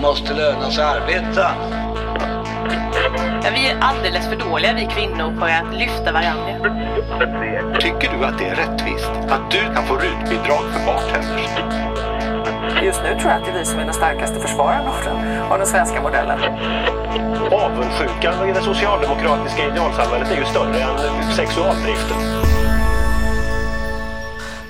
måste löna sig arbeta. Ja, vi är alldeles för dåliga vi kvinnor på att lyfta varandra. Tycker du att det är rättvist att du kan få rutbidrag för bartenders? Just nu tror jag att det är vi som är den starkaste den, av den svenska modellen. Avundsjukan i det socialdemokratiska idealsamhället är ju större än sexualdriften.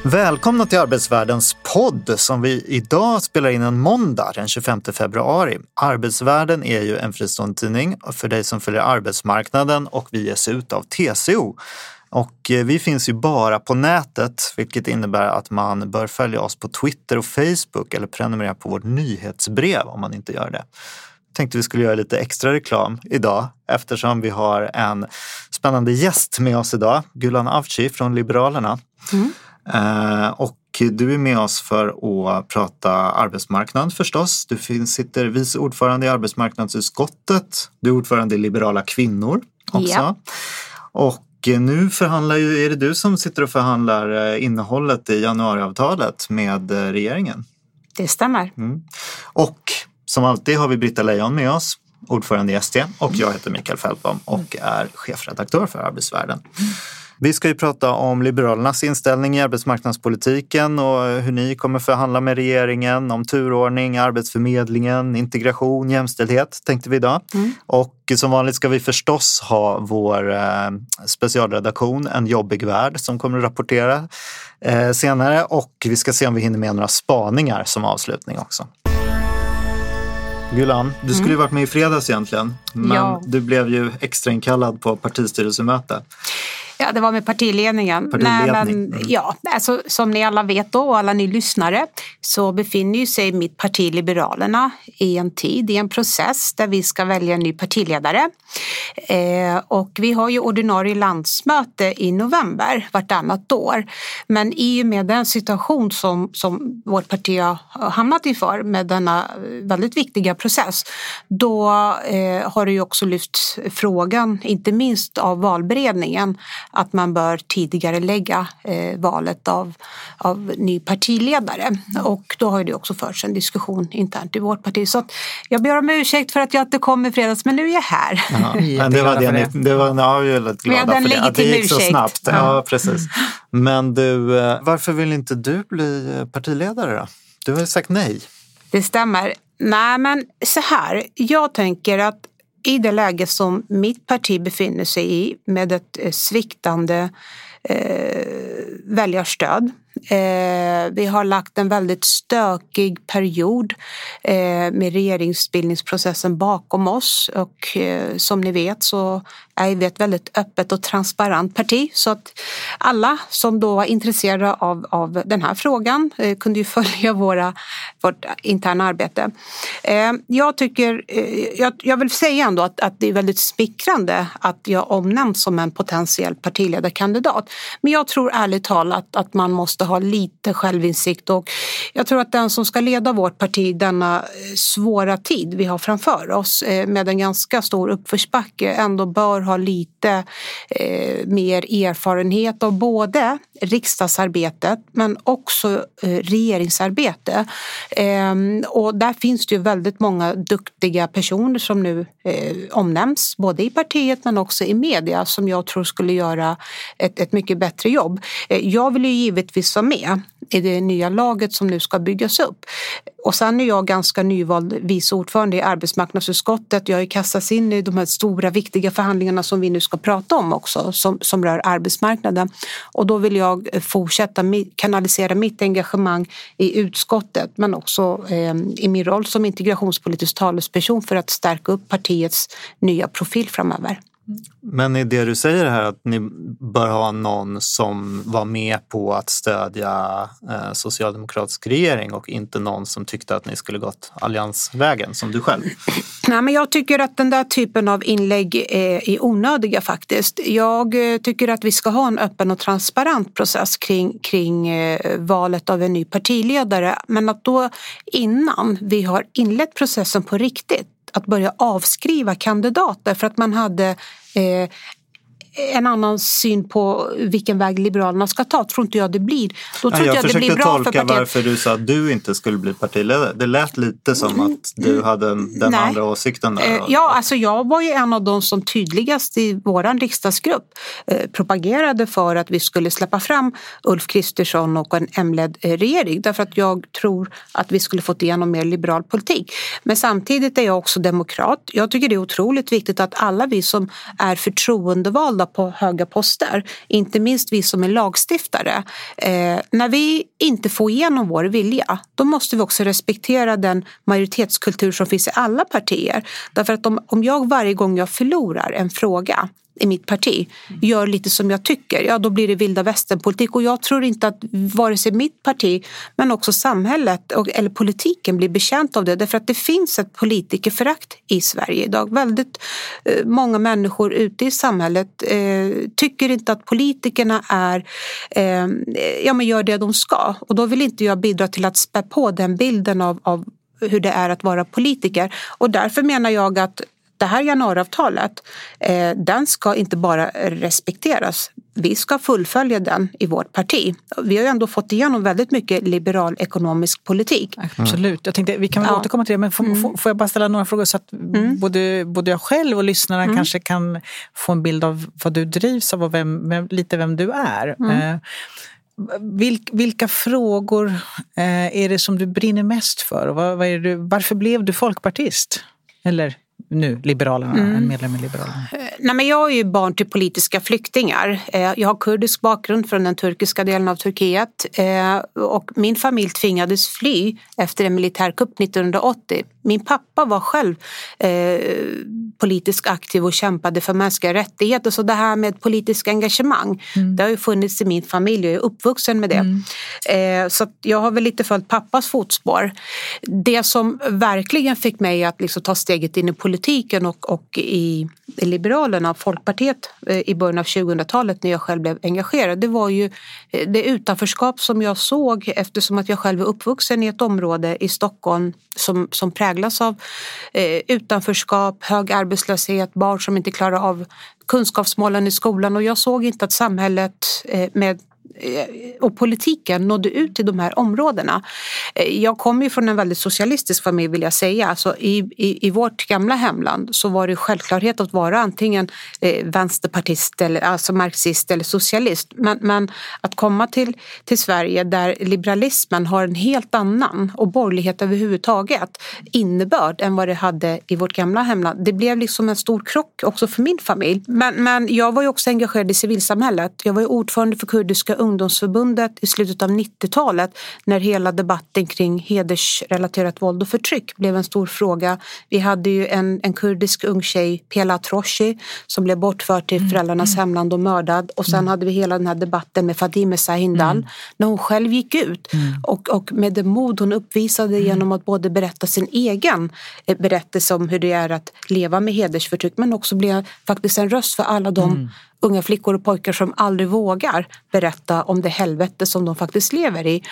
Välkomna till Arbetsvärldens podd som vi idag spelar in en måndag den 25 februari. Arbetsvärlden är ju en fristående tidning för dig som följer arbetsmarknaden och vi ges ut av TCO. Och eh, vi finns ju bara på nätet, vilket innebär att man bör följa oss på Twitter och Facebook eller prenumerera på vårt nyhetsbrev om man inte gör det. Tänkte vi skulle göra lite extra reklam idag eftersom vi har en spännande gäst med oss idag, Gulan Avci från Liberalerna. Mm. Eh, och du är med oss för att prata arbetsmarknad förstås. Du sitter vice ordförande i arbetsmarknadsutskottet. Du är ordförande i Liberala kvinnor också. Ja. Och nu förhandlar ju, är det du som sitter och förhandlar eh, innehållet i januariavtalet med eh, regeringen? Det stämmer. Mm. Och som alltid har vi Britta Lejon med oss, ordförande i ST och jag heter Mikael Fältbom och är chefredaktör för Arbetsvärlden. Mm. Vi ska ju prata om Liberalernas inställning i arbetsmarknadspolitiken och hur ni kommer förhandla med regeringen om turordning, Arbetsförmedlingen, integration, jämställdhet tänkte vi idag. Mm. Och som vanligt ska vi förstås ha vår eh, specialredaktion En jobbig värld som kommer att rapportera eh, senare och vi ska se om vi hinner med några spaningar som avslutning också. Gulan, du skulle ju mm. varit med i fredags egentligen, men ja. du blev ju extrainkallad på partistyrelsemöte. Ja, det var med partiledningen. Partiledning. Nej, men, mm. ja, alltså, som ni alla vet då, och alla ni lyssnare, så befinner sig mitt parti Liberalerna i en tid, i en process där vi ska välja en ny partiledare. Eh, och vi har ju ordinarie landsmöte i november vartannat år. Men i och med den situation som, som vårt parti har hamnat inför med denna väldigt viktiga process, då eh, har det ju också lyft frågan, inte minst av valberedningen, att man bör tidigare lägga eh, valet av, av ny partiledare. Och då har det också förts en diskussion internt i vårt parti. Så jag ber om ursäkt för att jag inte kom i fredags, men nu är jag här. Ja, men det var det, ni, det var, ja, vi är väldigt glada för det, att det gick så snabbt. Ja. ja. precis. Men du, eh, varför vill inte du bli eh, partiledare då? Du har ju sagt nej. Det stämmer. Nej, men så här. Jag tänker att i det läge som mitt parti befinner sig i med ett eh, sviktande eh, väljarstöd. Eh, vi har lagt en väldigt stökig period eh, med regeringsbildningsprocessen bakom oss och eh, som ni vet så är vi ett väldigt öppet och transparent parti så att alla som då var intresserade av, av den här frågan eh, kunde ju följa våra, vårt interna arbete. Eh, jag tycker, eh, jag, jag, vill säga ändå att, att det är väldigt smickrande att jag omnämns som en potentiell partiledarkandidat. Men jag tror ärligt talat att man måste ha lite självinsikt och jag tror att den som ska leda vårt parti denna eh, svåra tid vi har framför oss eh, med en ganska stor uppförsbacke ändå bör ha lite eh, mer erfarenhet av både riksdagsarbetet men också eh, regeringsarbete. Ehm, och där finns det ju väldigt många duktiga personer som nu Eh, omnämns både i partiet men också i media som jag tror skulle göra ett, ett mycket bättre jobb. Eh, jag vill ju givetvis vara med i det nya laget som nu ska byggas upp. Och sen är jag ganska nyvald vice ordförande i arbetsmarknadsutskottet. Jag har kastats in i de här stora viktiga förhandlingarna som vi nu ska prata om också som, som rör arbetsmarknaden. Och då vill jag fortsätta kanalisera mitt engagemang i utskottet men också eh, i min roll som integrationspolitisk talesperson för att stärka upp partiets nya profil framöver. Men är det du säger här att ni bör ha någon som var med på att stödja eh, socialdemokratisk regering och inte någon som tyckte att ni skulle gått alliansvägen som du själv? Nej, men jag tycker att den där typen av inlägg eh, är onödiga faktiskt. Jag eh, tycker att vi ska ha en öppen och transparent process kring, kring eh, valet av en ny partiledare. Men att då innan vi har inlett processen på riktigt att börja avskriva kandidater för att man hade eh, en annan syn på vilken väg Liberalerna ska ta. Tror inte jag det blir. Då tror jag, jag, det blir bra tolka för partiet. varför du sa att du inte skulle bli partiledare. Det lät lite som att du hade den Nej. andra åsikten där. Eh, Ja, alltså jag var ju en av de som tydligast i vår riksdagsgrupp eh, propagerade för att vi skulle släppa fram Ulf Kristersson och en M-ledd eh, regering därför att jag tror att vi skulle fått igenom mer liberal politik. Men samtidigt är jag också demokrat. Jag tycker det är otroligt viktigt att alla vi som är förtroendevalda på höga poster, inte minst vi som är lagstiftare, eh, när vi inte får igenom vår vilja, då måste vi också respektera den majoritetskultur som finns i alla partier. Därför att om, om jag varje gång jag förlorar en fråga i mitt parti gör lite som jag tycker, ja då blir det vilda västern-politik. Och jag tror inte att vare sig mitt parti men också samhället och, eller politiken blir bekänt av det. Därför att det finns ett politikerförakt i Sverige idag. Väldigt eh, många människor ute i samhället eh, tycker inte att politikerna är, eh, ja, men gör det de ska. Och då vill inte jag bidra till att spä på den bilden av, av hur det är att vara politiker. Och därför menar jag att det här januariavtalet, eh, den ska inte bara respekteras. Vi ska fullfölja den i vårt parti. Vi har ju ändå fått igenom väldigt mycket liberal ekonomisk politik. Absolut. Jag tänkte, vi kan väl Ja. Mm. återkomma till det, men får, får, får jag bara ställa några frågor så att både, både jag själv och lyssnarna Mm. kanske kan få en bild av vad du drivs av och vem, vem, lite vem du är. Mm. Eh, vilk, vilka frågor eh, är det som du brinner mest för? Är det du, varför blev du folkpartist? Eller nu Liberalerna, Mm. en medlem i Liberalerna. Nej, men jag är ju barn till politiska flyktingar. Eh, Jag har kurdisk bakgrund från den turkiska delen av Turkiet eh, och min familj tvingades fly efter en militärkupp 1980. Min pappa var själv eh, politiskt aktiv och kämpade för mänskliga rättigheter så det här med politiskt engagemang det har ju funnits i min familj och jag är uppvuxen med det. Eh, så jag har väl lite följt pappas fotspår. Det som verkligen fick mig att liksom ta steget in i politiken och, och i, i Liberalerna av Folkpartiet eh, i början av 2000-talet när jag själv blev engagerad. Det var ju eh, det utanförskap som jag såg eftersom att jag själv är uppvuxen i ett område i Stockholm som, som präglas av eh, utanförskap, hög arbetslöshet, barn som inte klarar av kunskapsmålen i skolan. Och jag såg inte att samhället med Eh, och politiken nådde ut till de här områdena. Eh, jag kommer ju från en väldigt socialistisk familj vill jag säga. Alltså i, i, I vårt gamla hemland så var det självklarhet att vara antingen eh, vänsterpartist, eller, alltså marxist eller socialist. Men, men att komma till, till Sverige där liberalismen har en helt annan och borgerlighet överhuvudtaget innebörd än vad det hade i vårt gamla hemland. Det blev liksom en stor krock också för min familj. Men, men jag var ju också engagerad i civilsamhället. Jag var ju ordförande för Kurdiska ungdomsförbundet i slutet av 90-talet när hela debatten kring hedersrelaterat våld och förtryck blev en stor fråga. Vi hade ju en, en kurdisk ung tjej, Pela Atroshi, som blev bortförd till föräldrarnas hemland och mördad. Och sen hade vi hela den här debatten med Fadime Sahindal när hon själv gick ut. Och, och med det mod hon uppvisade genom att både berätta sin egen eh, berättelse om hur det är att leva med hedersförtryck men också bli faktiskt en röst för alla de unga flickor och pojkar som aldrig vågar berätta om det helvete som de faktiskt lever i.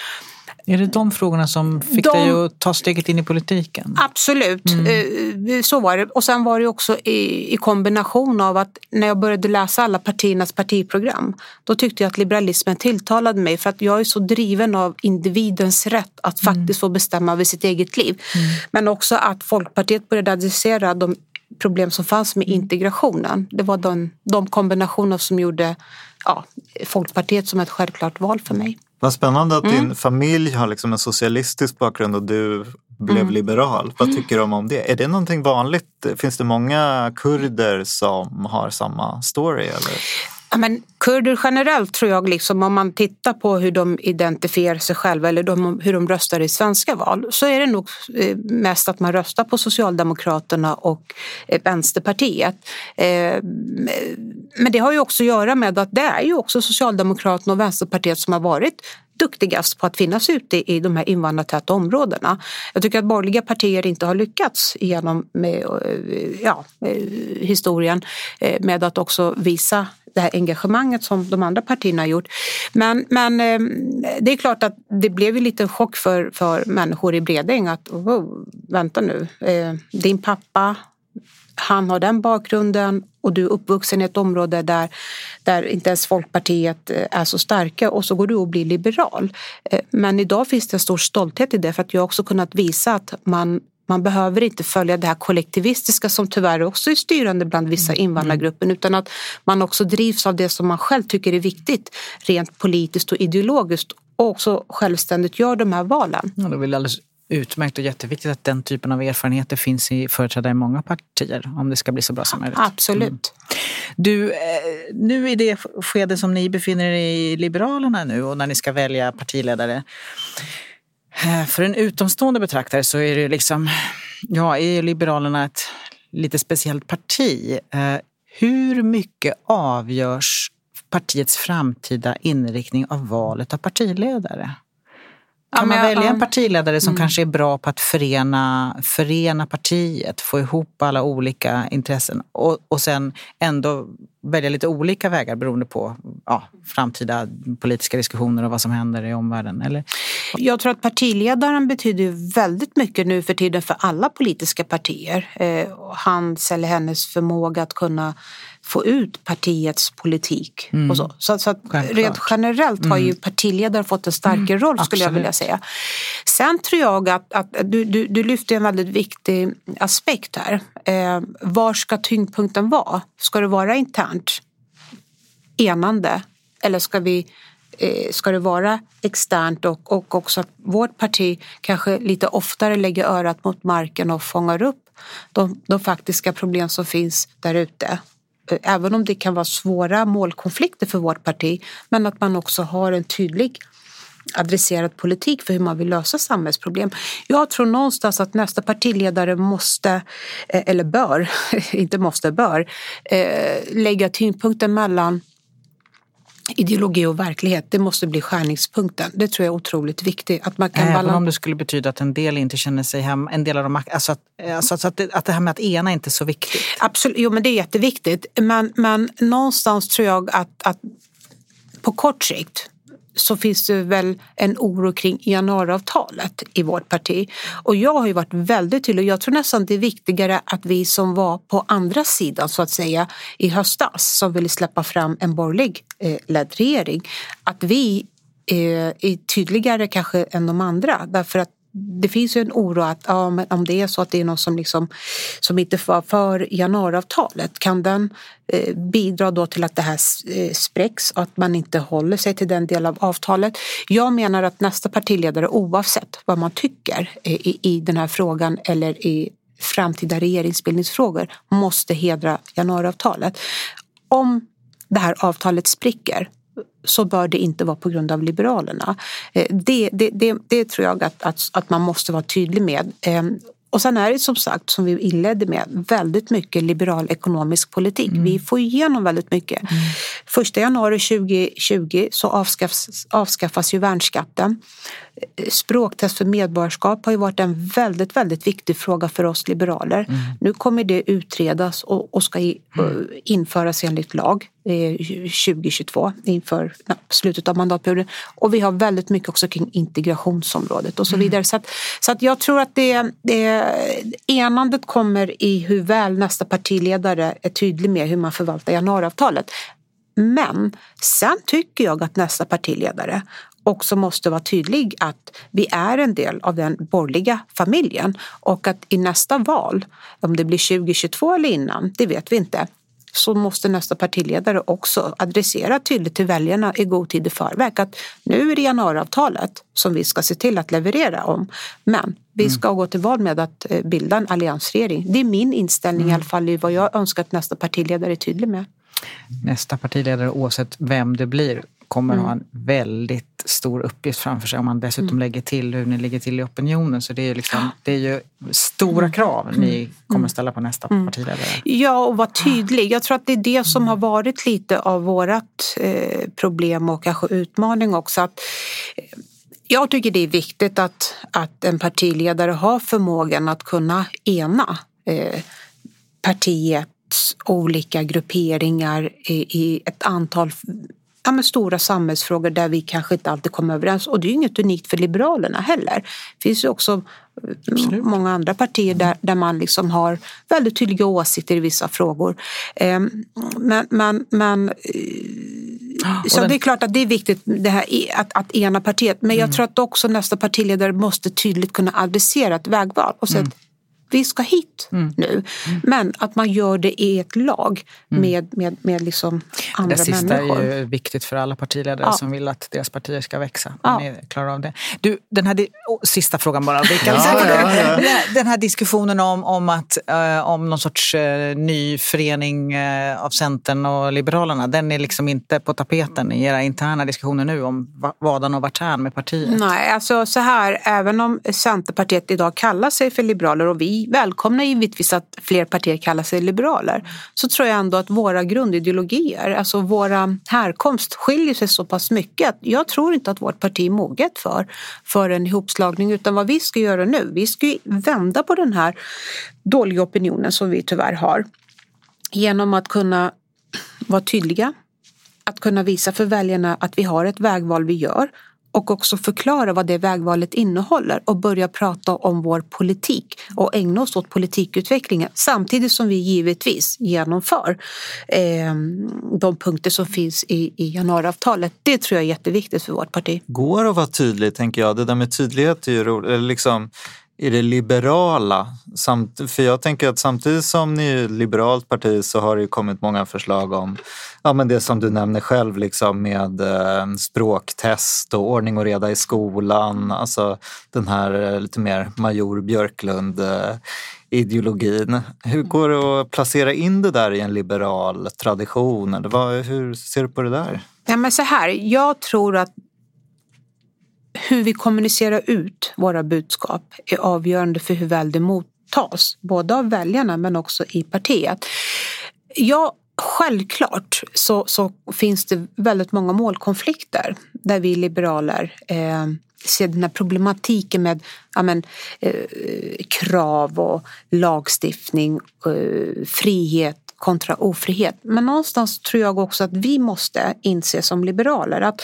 Är det de frågorna som fick De- dig att ta steget in i politiken? Absolut, Eh, så var det. Och sen var det också i, i kombination av att när jag började läsa alla partiernas partiprogram då tyckte jag att liberalismen tilltalade mig för att jag är så driven av individens rätt att faktiskt få bestämma över sitt eget liv. Men också att Folkpartiet började adressera de problem som fanns med integrationen. Det var de, de kombinationer som gjorde ja, Folkpartiet som ett självklart val för mig. Vad spännande att Mm. din familj har liksom en socialistisk bakgrund och du blev Mm. liberal. Vad tycker du om, om det? Är det någonting vanligt? Finns det många kurder som har samma story? Eller? Ja, men kurder generellt tror jag, liksom, om man tittar på hur de identifierar sig själva eller de, hur de röstar i svenska val så är det nog eh, mest att man röstar på Socialdemokraterna och eh, Vänsterpartiet. Eh, men det har ju också att göra med att det är ju också Socialdemokraterna och Vänsterpartiet som har varit duktigast på att finnas ute i de här invandrartäta områdena. Jag tycker att borgerliga partier inte har lyckats genom med, eh, ja, eh, historien eh, med att också visa det här engagemanget som de andra partierna har gjort. Men, men det är klart att det blev ju lite chock för, för människor i Bredäng att oh, vänta nu, din pappa han har den bakgrunden och du är uppvuxen i ett område där, där inte ens Folkpartiet eh, är så starka och så går du och blir liberal. Eh, men idag finns det en stor stolthet i det för att jag också kunnat visa att man man behöver inte följa det här kollektivistiska som tyvärr också är styrande bland vissa Mm. invandrargrupper utan att man också drivs av det som man själv tycker är viktigt rent politiskt och ideologiskt och också självständigt gör de här valen. Ja, det är väl alldeles utmärkt och jätteviktigt att den typen av erfarenheter finns i företrädare i många partier om det ska bli så bra som möjligt. Absolut. Du, eh, nu i det skede som ni befinner er i Liberalerna nu och när ni ska välja partiledare. eh, För en utomstående betraktare så är det liksom, ja, är Liberalerna ett lite speciellt parti. Eh, Hur mycket avgörs partiets framtida inriktning av valet av partiledare? Kan man välja en partiledare som kanske är bra på att förena, förena partiet, få ihop alla olika intressen och, och sen ändå välja lite olika vägar beroende på ja, framtida politiska diskussioner och vad som händer i omvärlden? Eller? Jag tror att partiledaren betyder väldigt mycket nu för tiden för alla politiska partier. Eh, hans eller hennes förmåga att kunna få ut partiets politik. Och så så, så rent generellt har ju partiledaren fått en starkare roll skulle jag vilja säga. Sen tror jag att, att du, du, du lyfter en väldigt viktig aspekt här. Eh, var ska tyngdpunkten vara? Ska det vara internt? enande? Eller ska, vi, eh, ska det vara externt och, och också att vårt parti kanske lite oftare lägger örat mot marken och fångar upp de, de faktiska problem som finns där ute? Eh, även om det kan vara svåra målkonflikter för vårt parti men att man också har en tydlig adresserad politik för hur man vill lösa samhällsproblem. Jag tror någonstans att nästa partiledare måste, eh, eller bör, inte måste, bör, eh, lägga tyngdpunkten mellan ideologi och verklighet. Det måste bli skärningspunkten. Det tror jag är otroligt viktigt. Att man kan Även balans- om det skulle betyda att en del inte känner sig hem, en del av de, alltså att, alltså att, det, att det här med att ena inte är så viktigt. Absolut, jo men det är jätteviktigt. Men, men någonstans tror jag att, att på kort sikt så finns det väl en oro kring januariavtalet i vårt parti. Och jag har ju varit väldigt tydlig. Jag tror nästan det är viktigare att vi som var på andra sidan så att säga i höstas som ville släppa fram en borgerlig eh, ledd regering. Att vi eh, är tydligare kanske än de andra. Därför att det finns ju en oro att ja, men om det är så att det är någon som, liksom, som inte var för januariavtalet, kan den eh, bidra då till att det här eh, spräcks och att man inte håller sig till den del av avtalet? Jag menar att nästa partiledare, oavsett vad man tycker eh, i, i den här frågan eller i framtida regeringsbildningsfrågor, måste hedra januariavtalet. Om det här avtalet spricker så bör det inte vara på grund av Liberalerna. Eh, Det, det, det, det tror jag att, att, att man måste vara tydlig med. Eh, Och sen är det som sagt, som vi inledde med, väldigt mycket liberal ekonomisk politik. Vi får igenom väldigt mycket. Första januari 2020 så avskaffas, avskaffas ju värnskatten. Språktest för medborgarskap har ju varit en väldigt, väldigt viktig fråga för oss liberaler. Nu kommer det utredas och, och ska i, införas enligt lag eh, 2022 inför ja, slutet av mandatperioden. Och vi har väldigt mycket också kring integrationsområdet och så vidare. Så, att, så att jag tror att det, det enandet kommer i hur väl nästa partiledare är tydlig med hur man förvaltar januariavtalet. Men sen tycker jag att nästa partiledare också måste vara tydlig att vi är en del av den borgerliga familjen och att i nästa val, om det blir 2022 eller innan, det vet vi inte, så måste nästa partiledare också adressera tydligt till väljarna i god tid i förväg att nu är det januariavtalet som vi ska se till att leverera om. Men vi ska gå till val med att eh, bilda en alliansregering. Det är min inställning i alla fall i vad jag önskar att nästa partiledare är tydlig med. Nästa partiledare, oavsett vem det blir, kommer ha en väldigt stor uppgift framför sig om man dessutom lägger till hur ni ligger till i opinionen. Så det är, liksom, det är ju stora krav ni kommer ställa på nästa partiledare. Ja, och vara tydlig. Jag tror att det är det som har varit lite av vårt eh, problem och kanske utmaning också. Att, eh, jag tycker det är viktigt att, att en partiledare har förmågan att kunna ena eh, partiets olika grupperingar i, i ett antal ja, men stora samhällsfrågor där vi kanske inte alltid kommer överens. Och det är inget unikt för Liberalerna heller. Det finns ju också Absolut. många andra partier där, där man liksom har väldigt tydliga åsikter i vissa frågor. Ehm, men, men, men så den... det är klart att det är viktigt det här, att, att ena partiet. Men jag mm. tror att också nästa partiledare måste tydligt kunna adressera ett vägval och säga mm vi ska hit mm. nu. Mm. Men att man gör det i ett lag mm. med, med, med liksom andra det sista människor. är ju viktigt för alla partiledare ja. som vill att deras partier ska växa. Ja. klarar av det. Du, den här, oh, sista frågan bara. Vilka, ja, ja, Den här diskussionen om, om, att, uh, om någon sorts uh, ny förening uh, av Centern och Liberalerna, den är liksom inte på tapeten i era interna diskussioner nu om vadan och vartän med partiet? Nej, alltså så här, även om Centerpartiet idag kallar sig för liberaler och vi välkomnar givetvis att fler partier kallar sig liberaler. Så tror jag ändå att våra grundideologier, alltså våra härkomst skiljer sig så pass mycket att jag tror inte att vårt parti är moget för, för en ihopslagning. Utan vad vi ska göra nu, vi ska vända på den här dåliga opinionen som vi tyvärr har. Genom att kunna vara tydliga, att kunna visa för väljarna att vi har ett vägval vi gör och också förklara vad det vägvalet innehåller och börja prata om vår politik och ägna oss åt politikutvecklingen samtidigt som vi givetvis genomför eh, de punkter som finns i, i januariavtalet. Det tror jag är jätteviktigt för vårt parti. Går att vara tydlig, tänker jag. Det där med tydlighet är ju roligt. Liksom, i det liberala. Samt, för jag tänker att samtidigt som ni är ett liberalt parti så har det kommit många förslag om ja, men det som du nämner själv liksom med eh, språktest och ordning och reda i skolan. Alltså den här eh, lite mer major Björklund eh, ideologin. Hur går det att placera in det där i en liberal tradition? Eller vad, hur ser du på det där? Ja, men så här, jag tror att hur vi kommunicerar ut våra budskap är avgörande för hur väl det mottas, både av väljarna men också i partiet. Ja, självklart så, så finns det väldigt många målkonflikter där vi liberaler eh, ser den här problematiken med ja, men, eh, krav och lagstiftning, eh, frihet kontra ofrihet. Men någonstans tror jag också att vi måste inse som liberaler att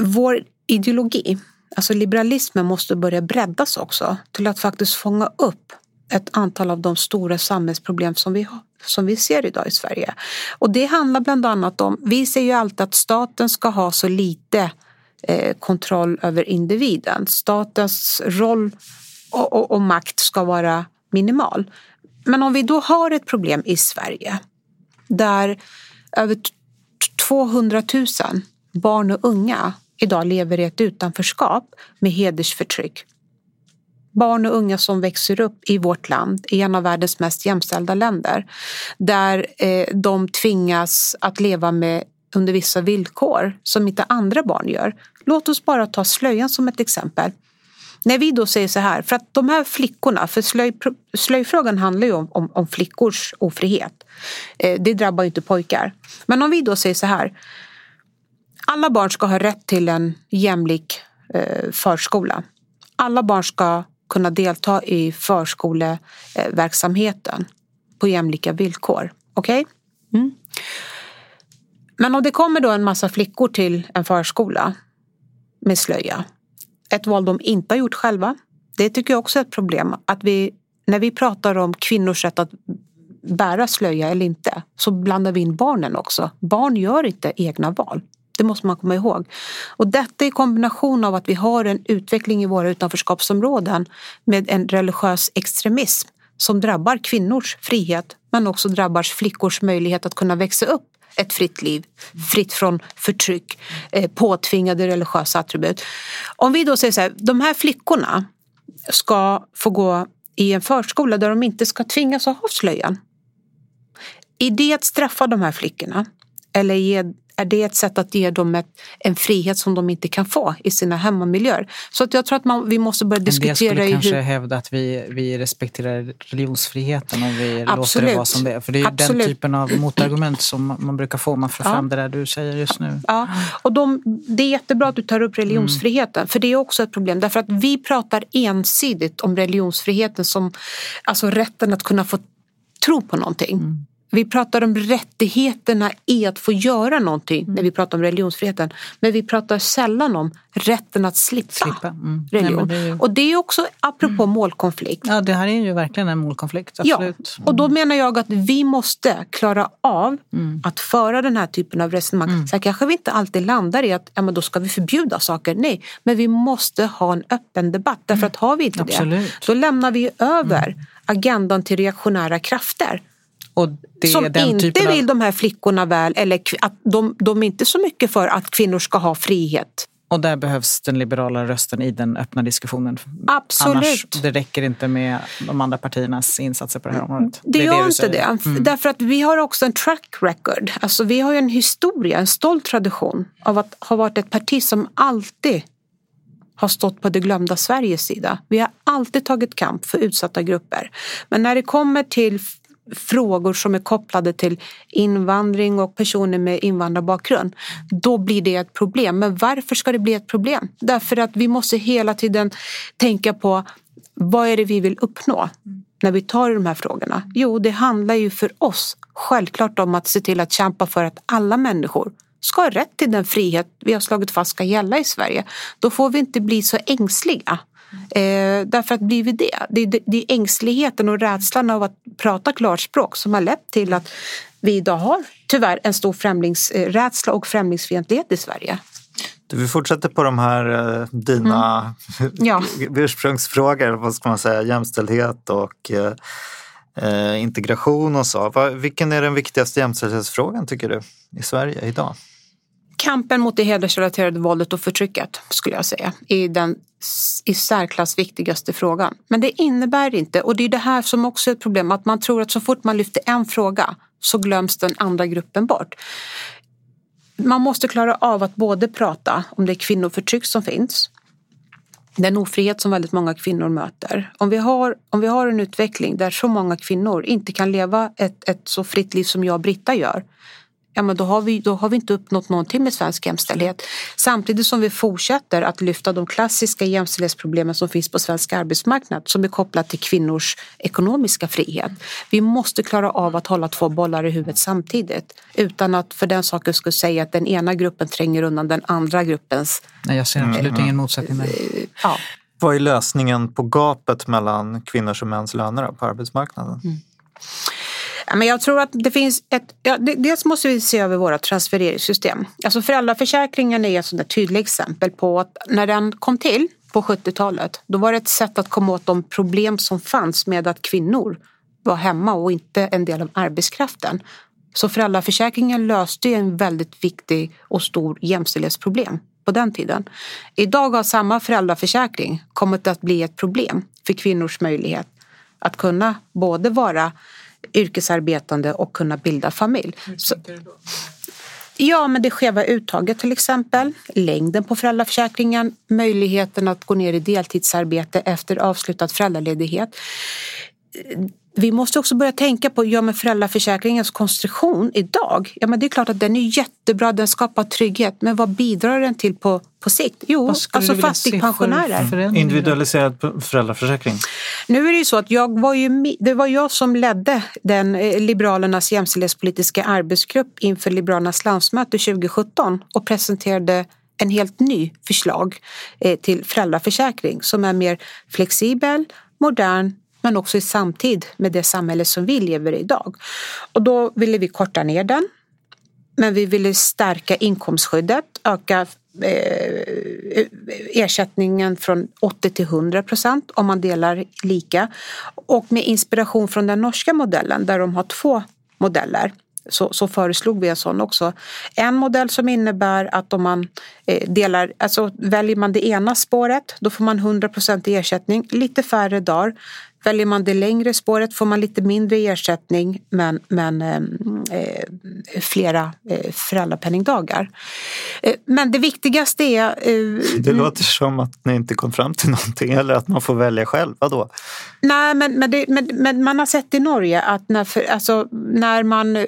vår ideologi, alltså liberalismen måste börja breddas också till att faktiskt fånga upp ett antal av de stora samhällsproblem som vi, har, som vi ser idag i Sverige. Och det handlar bland annat om, vi ser ju alltid att staten ska ha så lite eh, kontroll över individen. Statens roll och, och, och makt ska vara minimal. Men om vi då har ett problem i Sverige där över 200 000 barn och unga idag lever i ett utanförskap med hedersförtryck. Barn och unga som växer upp i vårt land, i en av världens mest jämställda länder, där eh, de tvingas att leva med under vissa villkor som inte andra barn gör. Låt oss bara ta slöjan som ett exempel. När vi då säger så här, för att de här flickorna, för slöj, slöjfrågan handlar ju om, om, om flickors ofrihet. Eh, det drabbar ju inte pojkar. Men om vi då säger så här, alla barn ska ha rätt till en jämlik eh, förskola. Alla barn ska kunna delta i förskoleverksamheten på jämlika villkor. Okej? Okay? Mm. Men om det kommer då en massa flickor till en förskola med slöja, ett val de inte har gjort själva. Det tycker jag också är ett problem. Att vi, när vi pratar om kvinnors rätt att bära slöja eller inte så blandar vi in barnen också. Barn gör inte egna val. Det måste man komma ihåg. Och detta i kombination av att vi har en utveckling i våra utanförskapsområden med en religiös extremism som drabbar kvinnors frihet men också drabbar flickors möjlighet att kunna växa upp ett fritt liv, fritt från förtryck, eh, påtvingade religiösa attribut. Om vi då säger så här, de här flickorna ska få gå i en förskola där de inte ska tvingas att ha slöjan. I det att straffa de här flickorna? Eller ge är det ett sätt att ge dem ett, en frihet som de inte kan få i sina hemmamiljöer. Så att jag tror att man, vi måste börja diskutera... En del skulle kanske hur... hävda att vi, vi respekterar religionsfriheten om vi Absolut. låter det vara som det är. För det är Absolut. den typen av motargument som man brukar få om man ja. fram det där du säger just nu. Ja, och de, det är jättebra att du tar upp religionsfriheten mm. för det är också ett problem därför att vi pratar ensidigt om religionsfriheten som alltså rätten att kunna få tro på någonting. Mm. Vi pratar om rättigheterna i att få göra någonting Mm. när vi pratar om religionsfriheten. Men vi pratar sällan om rätten att slippa, Slippa, mm. Nej, religion. men det ju- Och det är också apropå målkonflikt. Ja, det här är ju verkligen en målkonflikt. Absolut. Ja, och då menar jag att vi måste klara av att föra den här typen av resonemang. Sen kanske vi inte alltid landar i att ja, men då ska vi förbjuda saker. Nej, men vi måste ha en öppen debatt. Därför att har vi inte Absolut. det, då lämnar vi över agendan till reaktionära krafter. Det som inte vill av, de här flickorna väl eller att de, de är inte så mycket för att kvinnor ska ha frihet. Och där behövs den liberala rösten i den öppna diskussionen. Absolut. Annars, det räcker inte med de andra partiernas insatser på det här området. Det, är gör du inte det. Mm. Därför att vi har också en track record. Alltså vi har ju en historia, en stolt tradition av att ha varit ett parti som alltid har stått på det glömda Sveriges sida. Vi har alltid tagit kamp för utsatta grupper. Men när det kommer till frågor som är kopplade till invandring och personer med invandrarbakgrund, då blir det ett problem. Men varför ska det bli ett problem? Därför att vi måste hela tiden tänka på vad är det vi vill uppnå när vi tar i de här frågorna? Jo, det handlar ju för oss självklart om att se till att kämpa för att alla människor ska ha rätt till den frihet vi har slagit fast ska gälla i Sverige. Då får vi inte bli så ängsliga. Eh, därför att blir vi det, det, är- det är ängsligheten och rädslan av att prata klarspråk som har lett till att vi idag har tyvärr en stor främlingsrädsla och främlingsfientlighet i Sverige. Du, vi fortsätter på de här eh, dina Ja. ursprungsfrågor, vad ska man säga, jämställdhet och eh, eh, integration och så. Vilken är den viktigaste jämställdhetsfrågan tycker du i Sverige idag? Kampen mot det hedersrelaterade våldet och förtrycket skulle jag säga är den i särklass viktigaste frågan. Men det innebär inte, och det är det här som också är ett problem, att man tror att så fort man lyfter en fråga så glöms den andra gruppen bort. Man måste klara av att både prata om det kvinnoförtryck som finns, den ofrihet som väldigt många kvinnor möter. Om vi har, om vi har en utveckling där så många kvinnor inte kan leva ett, ett så fritt liv som jag och Britta gör, ja, men då, har vi, då har vi inte uppnått någonting med svensk jämställdhet. Samtidigt som vi fortsätter att lyfta de klassiska jämställdhetsproblemen som finns på svensk arbetsmarknad som är kopplat till kvinnors ekonomiska frihet. Vi måste klara av att hålla två bollar i huvudet samtidigt utan att för den saken skulle säga att den ena gruppen tränger undan den andra gruppens... Nej, jag ser absolut ingen motsättning där. Ja. Vad är lösningen på gapet mellan kvinnors och mäns löner på arbetsmarknaden? Ja, men jag tror att det finns ett... Ja, dels måste vi se över våra transfereringssystem. Alltså föräldraförsäkringen är ett sådant tydligt exempel på att när den kom till på 70-talet då var det ett sätt att komma åt de problem som fanns med att kvinnor var hemma och inte en del av arbetskraften. Så föräldraförsäkringen löste en väldigt viktig och stor jämställdhetsproblem på den tiden. Idag har samma föräldraförsäkring kommit att bli ett problem för kvinnors möjlighet att kunna både vara yrkesarbetande och kunna bilda familj. Så, ja, men det skeva uttaget till exempel, längden på föräldraförsäkringen, möjligheten att gå ner i deltidsarbete efter avslutad föräldraledighet. Vi måste också börja tänka på ja, men föräldraförsäkringens konstruktion idag. Ja, men det är klart att den är jättebra, den skapar trygghet. Men vad bidrar den till på, på sikt? Jo, alltså för fattigpensionärer. förändringar? Individualiserad föräldraförsäkring? Nu är det ju så att jag var ju, det var jag som ledde den eh, Liberalernas jämställdhetspolitiska arbetsgrupp inför Liberalernas landsmöte 2017 och presenterade en helt ny förslag eh, till föräldraförsäkring som är mer flexibel, modern men också i samtid med det samhälle som vi lever i idag. Och då ville vi korta ner den men vi ville stärka inkomstskyddet, öka eh, ersättningen från 80 till 100 procent om man delar lika. Och med inspiration från den norska modellen där de har två modeller så, så föreslog vi en sån också. En modell som innebär att om man eh, delar, alltså väljer man det ena spåret då får man 100 procent i ersättning, lite färre dagar. Väljer man det längre spåret får man lite mindre ersättning men, men eh, eh, flera eh, föräldrapenningdagar. Eh, men det viktigaste är... Eh, Det låter som att ni inte kom fram till någonting eller att man får välja själv. Vadå? Nej, men, men, det, men, men man har sett i Norge att när, för, alltså, när man eh,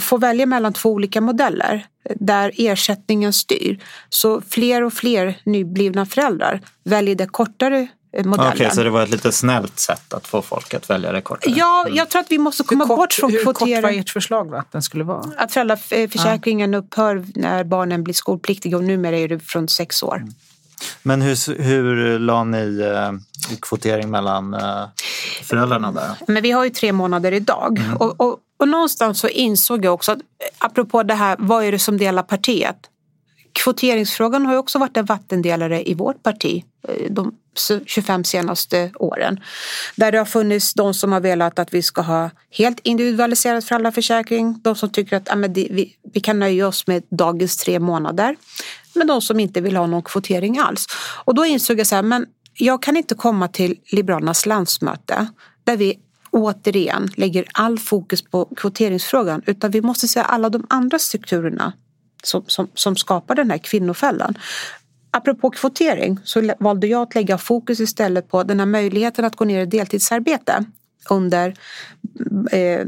får välja mellan två olika modeller där ersättningen styr så fler och fler nyblivna föräldrar väljer det kortare modellen. Okej, så det var ett lite snällt sätt att få folk att välja det kortare? Ja, jag tror att vi måste komma hur kort, bort från hur kort var kvotering. ert förslag då, att den skulle vara? Att föräldraförsäkringen upphör när barnen blir skolpliktiga och numera är det från sex år. Men hur, hur la ni eh, kvotering mellan eh, föräldrarna där? Men vi har ju tre månader idag. Mm. Och, och, och någonstans så insåg jag också att apropå det här, vad är det som delar partiet? Kvoteringsfrågan har ju också varit en vattendelare i vårt parti eh, de 25 senaste åren. Där det har funnits de som har velat att vi ska ha helt individualiserad föräldraförsäkring. De som tycker att ja, men det, vi, vi kan nöja oss med dagens tre månader. Men de som inte vill ha någon kvotering alls. Och då insåg jag så här, men jag kan inte komma till Liberalernas landsmöte där vi återigen lägger all fokus på kvoteringsfrågan utan vi måste se alla de andra strukturerna som, som, som skapar den här kvinnofällan. Apropå kvotering så valde jag att lägga fokus istället på den här möjligheten att gå ner i deltidsarbete under eh, eh,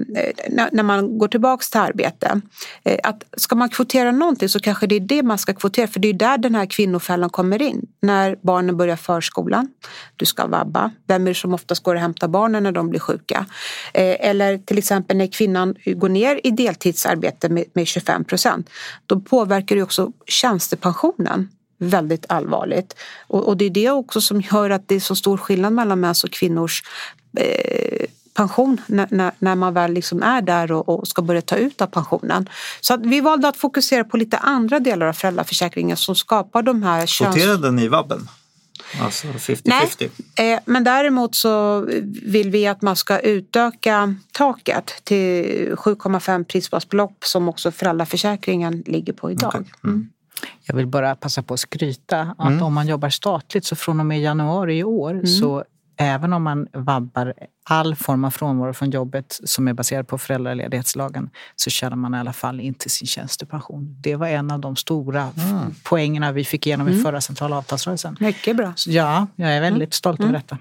när, när man går tillbaks till arbete. Eh, att ska man kvotera någonting så kanske det är det man ska kvotera för det är där den här kvinnofällan kommer in. När barnen börjar förskolan, du ska vabba. Vem är det som oftast går och hämtar barnen när de blir sjuka? Eh, eller till exempel när kvinnan går ner i deltidsarbete med, med 25 procent. Då påverkar det också tjänstepensionen väldigt allvarligt. Och, och det är det också som gör att det är så stor skillnad mellan mäns och kvinnors eh, pension när, när, när man väl liksom är där och, och ska börja ta ut av pensionen. Så vi valde att fokusera på lite andra delar av föräldraförsäkringen som skapar de här köns... Kvoterade ni vabben? Alltså 50-50? Nej, eh, men däremot så vill vi att man ska utöka taket till 7,5 prisbasbelopp som också föräldraförsäkringen ligger på idag. Okej. Mm. Jag vill bara passa på att skryta att om man jobbar statligt så från och med januari i år så även om man vabbar all form av frånvaro från jobbet som är baserad på föräldraledighetslagen så tjänar man i alla fall inte sin tjänstepension. Det var en av de stora poängerna vi fick igenom i förra centrala avtalsrörelsen. Mycket bra. Så ja, jag är väldigt stolt över detta.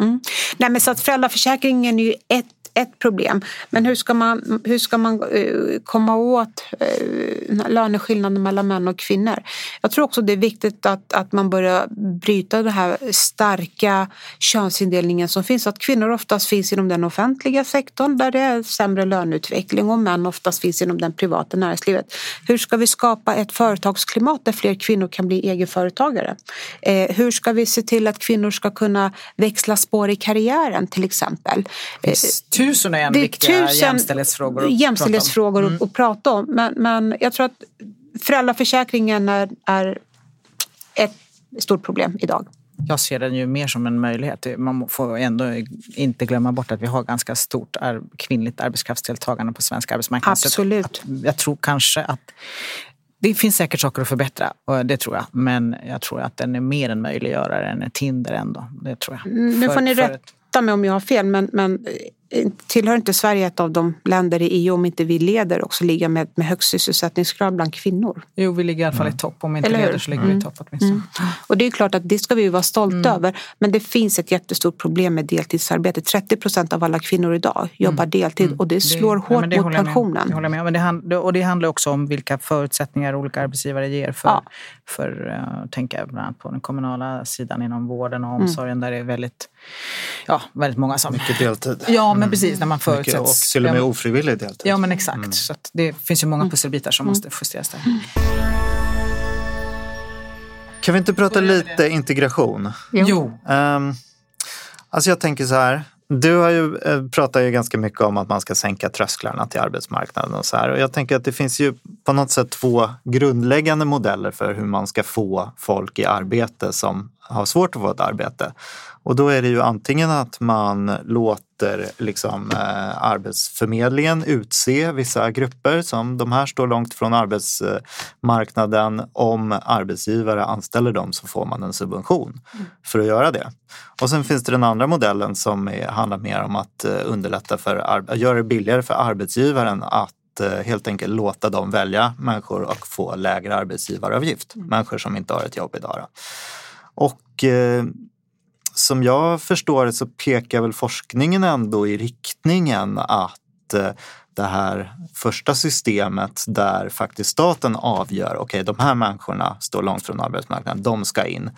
Mm. Nej, men så att föräldraförsäkringen är ju ett, ett problem. Men hur ska man, hur ska man eh, komma åt uh, löneskillnaden mellan män och kvinnor? Jag tror också det är viktigt att, att man börjar bryta den här starka könsindelningen som finns. Att kvinnor oftast finns inom den offentliga sektorn där det är sämre löneutveckling och män oftast finns inom den privata näringslivet. Hur ska vi skapa ett företagsklimat där fler kvinnor kan bli egenföretagare? Eh, hur ska vi se till att kvinnor ska kunna växla spår i karriären till exempel? Eh, Tusen och en viktiga jämställdhetsfrågor att jämställdhetsfrågor prata om. att, att prata om. Men, men jag tror att föräldraförsäkringen är, är ett stort problem idag. Jag ser den ju mer som en möjlighet. Man får ändå inte glömma bort att vi har ganska stort kvinnligt arbetskraftsdeltagande på svensk arbetsmarknad. Absolut. Jag tror kanske att det finns säkert saker att förbättra, och det tror jag. Men jag tror att den är mer en möjliggörare än ett hinder ändå. Det tror jag. Mm, Nu För- får ni för ett- rätta mig om jag har fel men, men tillhör inte Sverige ett av de länder i EU, om inte vi leder, också ligga med, med högst sysselsättningsgrad bland kvinnor? Jo, vi ligger i alla fall i topp. Om inte Eller leder så ligger vi i topp åtminstone. Och det är klart att det ska vi vara stolta över. Men det finns ett jättestort problem med deltidsarbete. 30 procent av alla kvinnor idag jobbar deltid och det slår ja, hårt det mot pensionen. Det håller jag med om. Men det hand, och det handlar också om vilka förutsättningar olika arbetsgivare ger för, Ja. för uh, tänka bland annat på den kommunala sidan inom vården Mm. och omsorgen där det är väldigt, ja, väldigt många som... Mycket deltid. Ja, men precis. När man Mycket, förutsätter. och till och med ja, ofrivillig deltid. ja, men exakt. Så att det finns ju många Mm. pusselbitar som måste justeras där. Kan vi inte prata lite integration? Jo. Um, alltså jag tänker så här. Du har ju, eh, pratar ju ganska mycket om att man ska sänka trösklarna till arbetsmarknaden och så här. Och jag tänker att det finns ju på något sätt två grundläggande modeller för hur man ska få folk i arbete som har svårt att få ett arbete. Och då är det ju antingen att man låter liksom, eh, Arbetsförmedlingen utse vissa grupper som de här står långt från arbetsmarknaden. Om arbetsgivare anställer dem så får man en subvention för att göra det. Och sen finns det den andra modellen som är, handlar mer om att eh, underlätta för, ar- göra det billigare för arbetsgivaren att eh, helt enkelt låta dem välja människor och få lägre arbetsgivaravgift. Människor som inte har ett jobb idag. Då. Och eh, som jag förstår det så pekar väl forskningen ändå i riktningen att eh, det här första systemet där faktiskt staten avgör, okej de här människorna står långt från arbetsmarknaden, de ska in.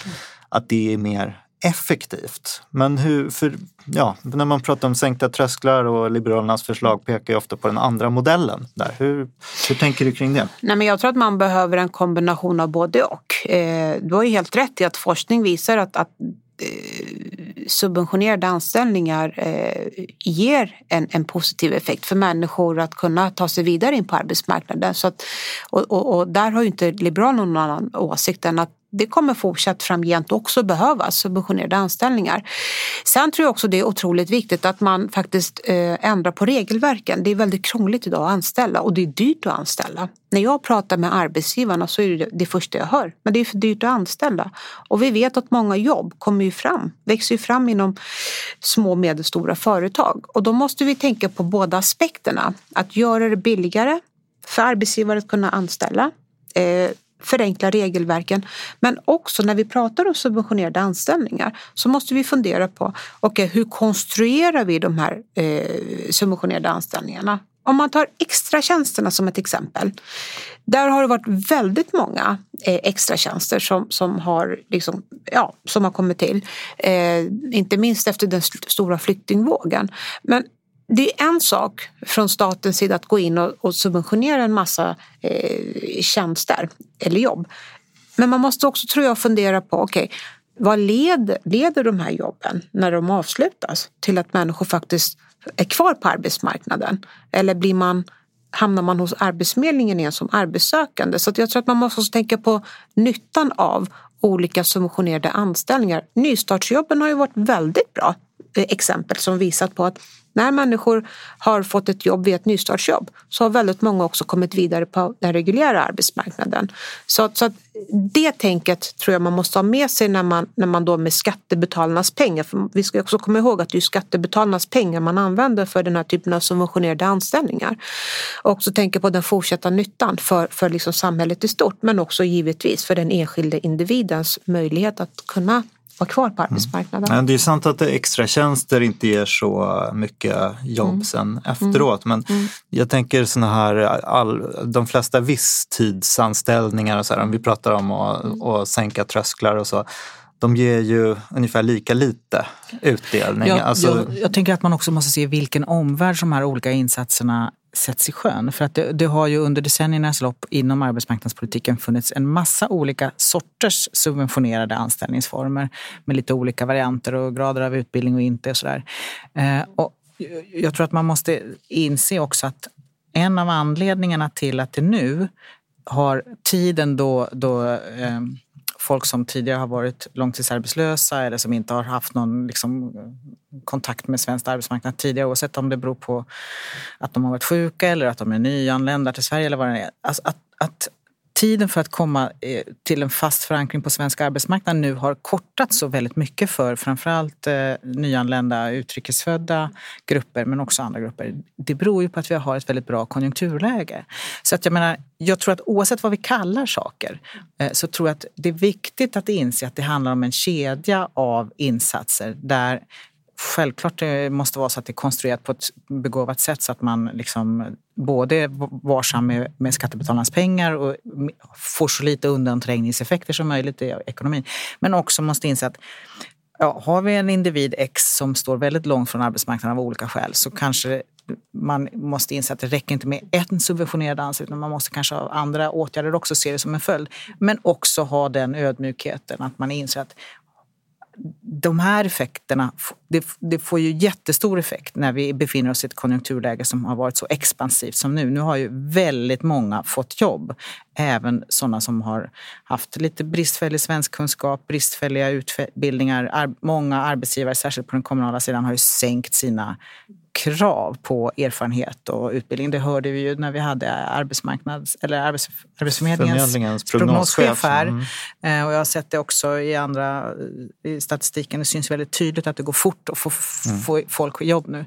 Att det är mer effektivt. Men hur, för, ja, när man pratar om sänkta trösklar och Liberalernas förslag pekar ju ofta på den andra modellen. Där. Hur, hur tänker du kring det? Nej, men jag tror att man behöver en kombination av både och. Eh, du har ju helt rätt i att forskning visar att, att eh, subventionerade anställningar eh, ger en, en positiv effekt för människor att kunna ta sig vidare in på arbetsmarknaden. Så att, och, och, och där har ju inte Liberalerna någon annan åsikt än att det kommer fortsatt framgent också behövas subventionerade anställningar. Sen tror jag också det är otroligt viktigt att man faktiskt eh, ändrar på regelverken. Det är väldigt krångligt idag att anställa och det är dyrt att anställa. När jag pratar med arbetsgivarna så är det det första jag hör. Men det är för dyrt att anställa. Och vi vet att många jobb kommer ju fram, växer ju fram inom små och medelstora företag. Och då måste vi tänka på båda aspekterna. Att göra det billigare för arbetsgivare att kunna anställa eh, förenkla regelverken. Men också när vi pratar om subventionerade anställningar så måste vi fundera på okay, hur konstruerar vi de här eh, subventionerade anställningarna? Om man tar extratjänsterna som ett exempel. Där har det varit väldigt många eh, extratjänster som, som, har, liksom, ja, som har kommit till. Eh, inte minst efter den stora flyktingvågen. Men det är en sak från statens sida att gå in och, och subventionera en massa eh, tjänster eller jobb. Men man måste också tror jag fundera på, okay, vad leder, leder de här jobben när de avslutas till att människor faktiskt är kvar på arbetsmarknaden? Eller blir man, hamnar man hos Arbetsförmedlingen igen som arbetssökande? Så jag tror att man måste tänka på nyttan av olika subventionerade anställningar. Nystartsjobben har ju varit väldigt bra eh, exempel som visat på att när människor har fått ett jobb via ett nystartsjobb så har väldigt många också kommit vidare på den reguljära arbetsmarknaden. Så, så att det tänket tror jag man måste ha med sig när man, när man då med skattebetalarnas pengar, för vi ska också komma ihåg att det är skattebetalarnas pengar man använder för den här typen av subventionerade anställningar. Och också tänka på den fortsatta nyttan för, för liksom samhället i stort men också givetvis för den enskilde individens möjlighet att kunna vara kvar på arbetsmarknaden. Mm. Det är sant att extra tjänster inte ger så mycket jobb mm. sen efteråt. Men mm. jag tänker såna här, all, de flesta visstidsanställningar, och så här, om vi pratar om att, mm. att sänka trösklar och så de ger ju ungefär lika lite utdelning. Jag, alltså... jag, jag, tänker att man också måste se vilken omvärld som de här olika insatserna sätts i sjön. För att det, det, har ju under decenniernas lopp inom arbetsmarknadspolitiken funnits en massa olika sorters subventionerade anställningsformer med lite olika varianter och grader av utbildning och inte. Och sådär. Eh, och jag tror att man måste inse också att en av anledningarna till att det nu har tiden då, då eh, folk som tidigare har varit långtidsarbetslösa eller som inte har haft någon liksom, kontakt med svensk arbetsmarknad tidigare oavsett om det beror på att de har varit sjuka eller att de är nyanlända till Sverige eller vad det är. Alltså att, att tiden för att komma eh, till en fast förankring på svensk arbetsmarknad nu har kortats så väldigt mycket för framförallt eh, nyanlända utrikesfödda grupper men också andra grupper. Det beror ju på att vi har ett väldigt bra konjunkturläge. Så att jag menar, jag tror att oavsett vad vi kallar saker eh, så tror jag att det är viktigt att inse att det handlar om en kedja av insatser där Självklart det måste vara så att det är konstruerat på ett begåvat sätt så att man liksom både är varsam med, med skattebetalarnas pengar och får så lite undanträngningseffekter som möjligt i ekonomin. Men också måste inse att ja, har vi en individ X som står väldigt långt från arbetsmarknaden av olika skäl så kanske man måste inse att det räcker inte med en subventionerad anställning utan man måste kanske ha andra åtgärder också, se det som en följd. Men också ha den ödmjukheten att man inser att de här effekterna, det, det, får ju jättestor effekt när vi befinner oss i ett konjunkturläge som har varit så expansivt som nu. Nu har ju väldigt många fått jobb. Även sådana som har haft lite bristfällig svenskkunskap, bristfälliga utbildningar. Många arbetsgivare, särskilt på den kommunala sidan, har ju sänkt sina krav på erfarenhet och utbildning. Det hörde vi ju när vi hade arbetsmarknads, eller arbets, Arbetsförmedlingens prognoschef här. Mm. Eh, och jag har sett det också i andra i statistiken. Det syns väldigt tydligt att det går fort att få, mm. få folk jobb nu.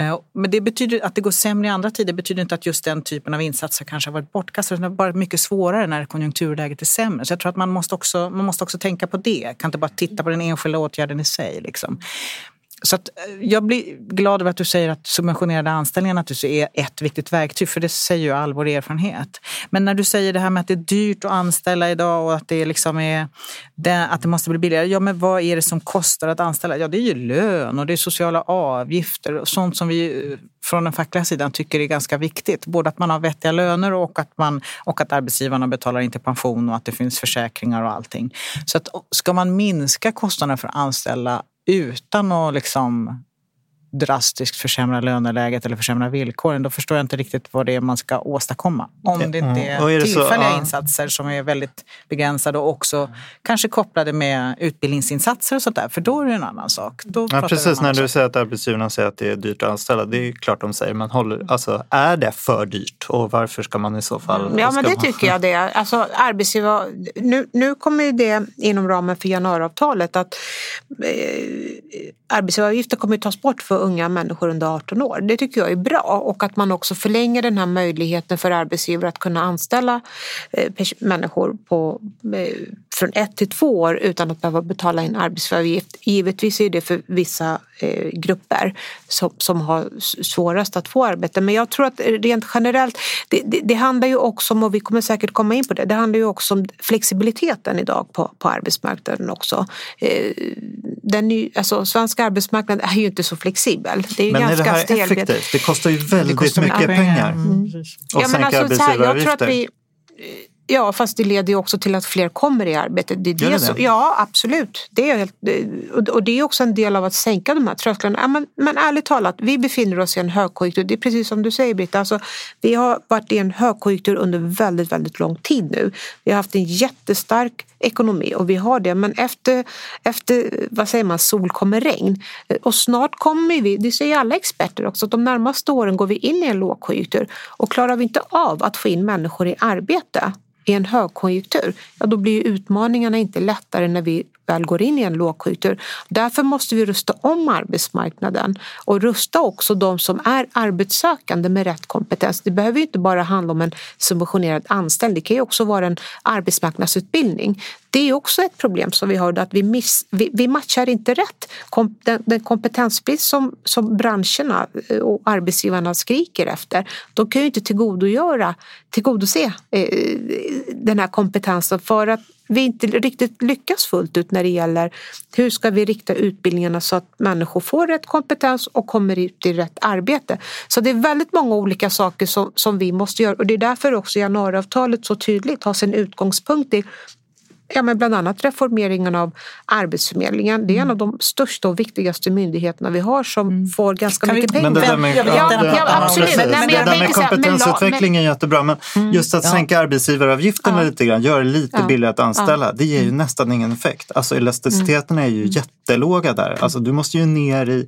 Eh, men det betyder att det går sämre i andra tider betyder inte att just den typen av insatser kanske har varit bortkastade. Det är bara mycket svårare när konjunkturläget är sämre. Så jag tror att man måste också, man måste också tänka på det. Kan inte bara titta på den enskilda åtgärden i sig. Liksom så att eh, jag blir glad över att du säger att subventionerade anställningar naturligtvis är ett viktigt verktyg, för det säger ju all vår erfarenhet. Men när du säger det här med att det är dyrt att anställa idag och att det, liksom är, att det måste bli billigare. Ja, men vad är det som kostar att anställa? Ja, det är ju lön och det är sociala avgifter och sånt som vi eh, från den fackliga sidan tycker är ganska viktigt. Både att man har vettiga löner och att, man, och att arbetsgivarna betalar in till pension och att det finns försäkringar och allting. Så att, ska man minska kostnaderna för att anställa utan att liksom drastiskt försämra löneläget eller försämra villkoren, då förstår jag inte riktigt vad det är man ska åstadkomma. Om det inte är, är det tillfälliga så, insatser som är väldigt begränsade och också kanske kopplade med utbildningsinsatser och sånt där, för då är det en annan sak. Då ja, precis, när du säger att arbetsgivarna säger att det är dyrt att anställa, det är klart de säger, men håller, alltså, är det för dyrt och varför ska man i så fall... Ja, men det man... tycker jag det är. Alltså, arbetsgivar, nu, nu kommer det inom ramen för januariavtalet att eh, arbetsgivaravgifter kommer att tas bort för unga människor under 18 år. Det tycker jag är bra och att man också förlänger den här möjligheten för arbetsgivare att kunna anställa eh, människor på, eh, från ett till två år utan att behöva betala in arbetsgivaravgift. Givetvis är det för vissa eh, grupper som, som har svårast att få arbete men jag tror att rent generellt, det, det, det handlar ju också om, och vi kommer säkert komma in på det, det handlar ju också om flexibiliteten idag på, på arbetsmarknaden också. Den, alltså, svenska arbetsmarknaden är ju inte så flexibel flexibel. Det är men ganska är det här stelbent. effektivt? Det kostar ju väldigt kostar mycket, mycket pengar. Mm. Mm. Och ja, sänka alltså, arbetsgivaravgifter. Ja, fast det leder ju också till att fler kommer i arbete. Det är det, det så, ja, absolut. Det är helt, och det är också en del av att sänka de här trösklarna. Ja, men, men ärligt talat, vi befinner oss i en högkonjunktur. Det är precis som du säger Britta. Alltså, vi har varit i en högkonjunktur under väldigt, väldigt lång tid nu. Vi har haft en jättestark ekonomi och vi har det. Men efter, efter vad säger man, sol kommer regn. Eh, och snart kommer vi, det säger alla experter också, att de närmaste åren går vi in i en lågkonjunktur. Och klarar vi inte av att få in människor i arbete i en högkonjunktur, ja då blir utmaningarna inte lättare när vi väl går in i en lågkonjunktur. Därför måste vi rusta om arbetsmarknaden och rusta också de som är arbetssökande med rätt kompetens. Det behöver inte bara handla om en subventionerad anställning, det kan ju också vara en arbetsmarknadsutbildning. Det är också ett problem som vi har, att vi, miss, vi, vi matchar inte rätt. Kom, den, den kompetensbrist som, som branscherna eh, och arbetsgivarna skriker efter, de kan ju inte tillgodogöra, tillgodose eh, den här kompetensen för att vi inte riktigt lyckas fullt ut när det gäller hur ska vi rikta utbildningarna så att människor får rätt kompetens och kommer ut i rätt arbete. Så det är väldigt många olika saker som, som vi måste göra och det är därför också januariavtalet så tydligt har sin utgångspunkt i ja, men bland annat reformeringen av Arbetsförmedlingen. Det är en av de största och viktigaste myndigheterna vi har som mm. får ganska kan mycket vi, pengar. Men det där med, ja, ja, absolut. Men, men, det där med kompetensutveckling är jättebra. Men mm. just att sänka arbetsgivaravgifterna ja. lite grann, göra det lite ja. billigare att anställa, det ger ju mm. nästan ingen effekt. Alltså elasticiteten är ju mm. jättelåga där. Alltså du måste ju ner i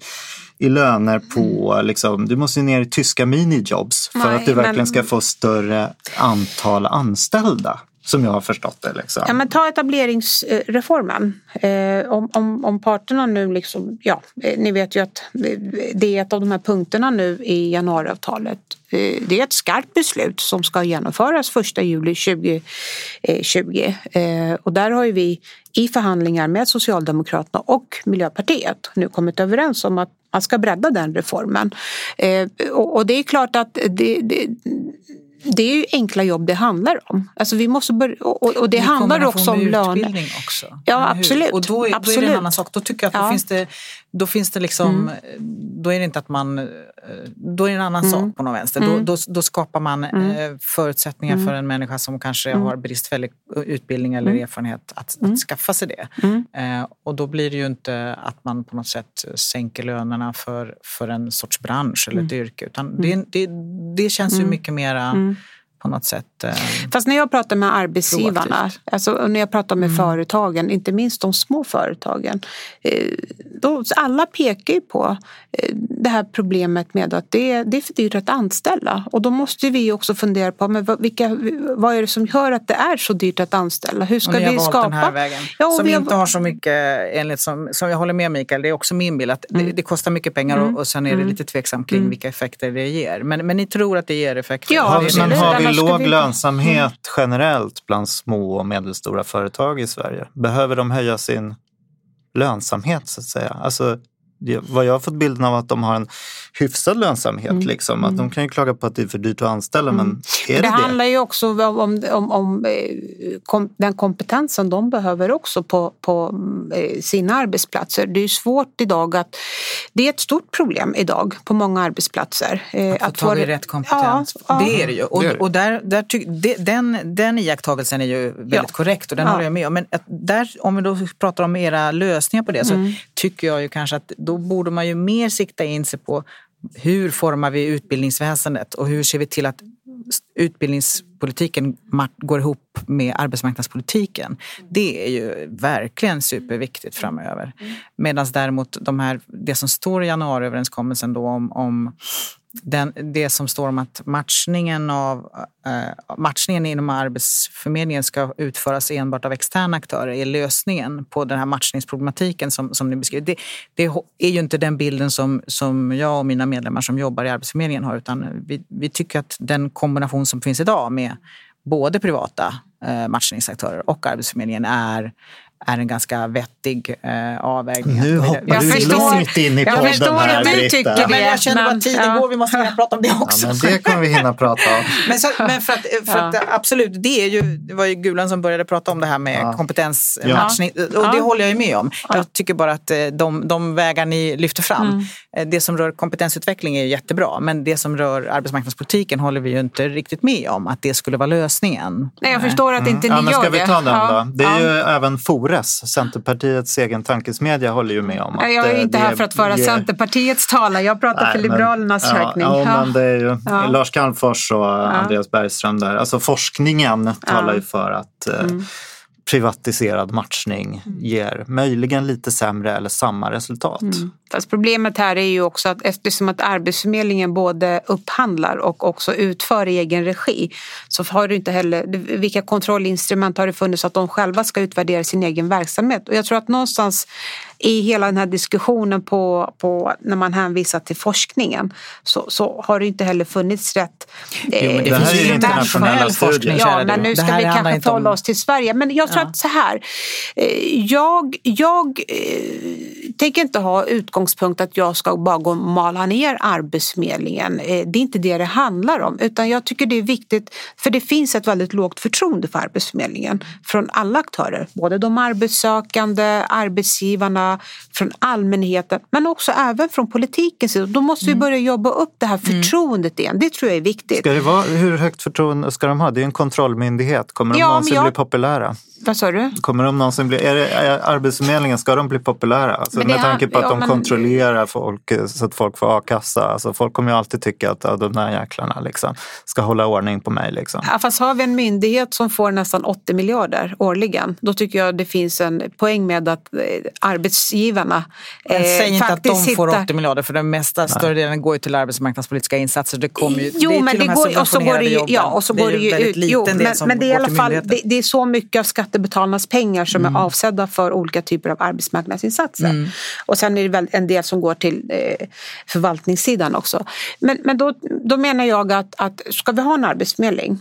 i löner på, liksom, du måste ner i tyska minijobs för Nej, att du verkligen men... ska få större antal anställda. Som jag har förstått det. Liksom. Ja, men ta etableringsreformen. Eh, om, om, om parterna nu liksom, ja, eh, ni vet ju att eh, det är ett av de här punkterna nu i januariavtalet. Eh, det är ett skarpt beslut som ska genomföras 1 juli 2020. Eh, eh, och där har ju vi i förhandlingar med Socialdemokraterna och Miljöpartiet nu kommit överens om att man ska bredda den reformen. Eh, och, och det är klart att det, det det är ju enkla jobb det handlar om. Alltså vi måste börja, och, och det handlar också om löner. också. Ja absolut. Och då är, absolut. då är det en annan sak. Då tycker jag att ja. då finns det, då finns det liksom, mm. då är det inte att man, då är det en annan mm. sak på något vänster. Mm. Då, då, då, skapar man mm. Eh, förutsättningar för mm. en människa som kanske mm. har bristfällig utbildning eller erfarenhet att, att skaffa sig det. Eh, och då blir det ju inte att man på något sätt sänker lönerna för, för en sorts bransch eller ett yrke. Utan det, det, det känns ju mycket mera på något sätt. Eh, Fast när jag pratar med arbetsgivarna, alltså när jag pratar med mm. företagen, inte minst de små företagen, eh, då, alla pekar ju på eh, det här problemet med att det, det är för dyrt att anställa. Och då måste vi också fundera på men vilka, vad är det som gör att det är så dyrt att anställa? Hur ska och ni vi skapa? Den här vägen, ja, som har... inte har så mycket, enligt som, som jag håller med Mikael, det är också min bild att mm. det, det, kostar mycket pengar mm. och, och sen är det mm. lite tveksamt kring mm. vilka effekter det ger. Men, men ni tror att det ger effekter? Ja, har vi, men har vi låg vi... lönsamhet mm. generellt bland små och medelstora företag i Sverige? Behöver de höja sin lönsamhet så att säga? Alltså, det, vad jag har fått bilden av att de har en hyfsad lönsamhet. Mm. Liksom. Att de kan ju klaga på att det är för dyrt att anställa men är det det det? handlar ju också om, om, om, om eh, kom, den kompetensen de behöver också på, på eh, sina arbetsplatser. Det är ju svårt idag att... Det är ett stort problem idag på många arbetsplatser. eh, Att få tag i rätt kompetens. Ja, ja. Det är det ju. Och, och där, där tyck, den, den iakttagelsen är ju väldigt Ja. korrekt och den Ja. håller jag med om. Men där, om vi då pratar om era lösningar på det så Mm. tycker jag ju kanske att då borde man ju mer sikta in sig på hur formar vi utbildningsväsendet och hur ser vi till att utbildningspolitiken går ihop med arbetsmarknadspolitiken. Det är ju verkligen superviktigt framöver. Medan däremot de här, det som står i januariöverenskommelsen då om, om den, det som står om att matchningen, av, eh, matchningen inom Arbetsförmedlingen ska utföras enbart av externa aktörer är lösningen på den här matchningsproblematiken som, som ni beskriver. Det, det är ju inte den bilden som, som jag och mina medlemmar som jobbar i Arbetsförmedlingen har utan vi, vi tycker att den kombination som finns idag med både privata eh, matchningsaktörer och Arbetsförmedlingen är är en ganska vettig eh, avvägning. Nu Att- hoppar Jag du förstår- långt in i jag podden förstår här att du Britta. tycker Ja, men det. jag känner men- att tiden ja. går, vi måste hinna prata om det också. Ja, men det kommer vi hinna prata om. Men, så, men för att, för att absolut, det, är ju, det var ju Gulan som började prata om det här med Ja. kompetensmatchning. Och det Ja. håller jag ju med om. Jag tycker bara att eh, de, de vägar ni lyfter fram, Mm. eh, det som rör kompetensutveckling är jättebra. Men det som rör arbetsmarknadspolitiken håller vi ju inte riktigt med om att det skulle vara lösningen. Nej, jag förstår att inte ni Ja, men ska gör vi det. ta den Ja. då? Det är Ja. ju även Fores, Centerpartiets egen tankesmedja, håller ju med om att Jag är eh, inte det här för att föra ger- Centerpartiets talan. Jag pratar för Nej, men- Liberalernas ja, räkning. Ja, Ja. men det är ju Ja. Lars Calmfors och Andreas Bergström där. Alltså forskningen talar ju för att eh, Mm. Privatiserad matchning ger möjligen lite sämre eller samma resultat. Mm. Fast problemet här är ju också att eftersom att Arbetsförmedlingen både upphandlar och också utför i egen regi så har du inte heller, vilka kontrollinstrument har det funnits att de själva ska utvärdera sin egen verksamhet? Och jag tror att någonstans i hela den här diskussionen på, på när man hänvisar till forskningen så, så har det inte heller funnits rätt eh, Jo, men det Det här finns ju internationella internationell forskning. Ja, men nu Det ska vi kanske inte om- förhålla oss till Sverige. Men jag tror Ja. att så här. eh, Jag, jag eh, tänker inte ha utgångspunkt att jag ska bara gå och mala ner Arbetsförmedlingen. Eh, Det är inte det det handlar om. Utan jag tycker det är viktigt, för det finns ett väldigt lågt förtroende för Arbetsförmedlingen från alla aktörer. Både de arbetssökande, arbetsgivarna, från allmänheten men också även från politikens sida. Då måste Mm. vi börja jobba upp det här förtroendet igen. Det tror jag är viktigt. Ska det vara, hur högt förtroende ska de ha? Det är en kontrollmyndighet. Kommer de Ja, någonsin jag- bli populära? Vad sa du? Kommer de någonsin bli, är det, är Arbetsförmedlingen, ska de bli populära? Alltså, med tanke på att ja, de men- kontrollerar folk eh, så att folk får a-kassa. Alltså, folk kommer ju alltid tycka att ja, de där jäklarna liksom, ska hålla ordning på mig. Liksom. Ja, fast har vi en myndighet som får nästan 80 miljarder årligen då tycker jag det finns en poäng med att eh, arbetsgivarna Men eh, säg inte att de får hittar- 80 miljarder för den mesta större delen går ju till arbetsmarknadspolitiska insatser. Det kommer ju, Jo, det men till det de här går, och så går det ju, ja, och så Det är går det ju ut. liten Jo, del men, som men det är i går alla fall det, det är så mycket av skattebetalarnas pengar som Mm. är avsedda för olika typer av arbetsmarknadsinsatser. Och sen är det väl en del som går till eh, förvaltningssidan också. Men, men då, då menar jag att, att ska vi ha en arbetsförmedling,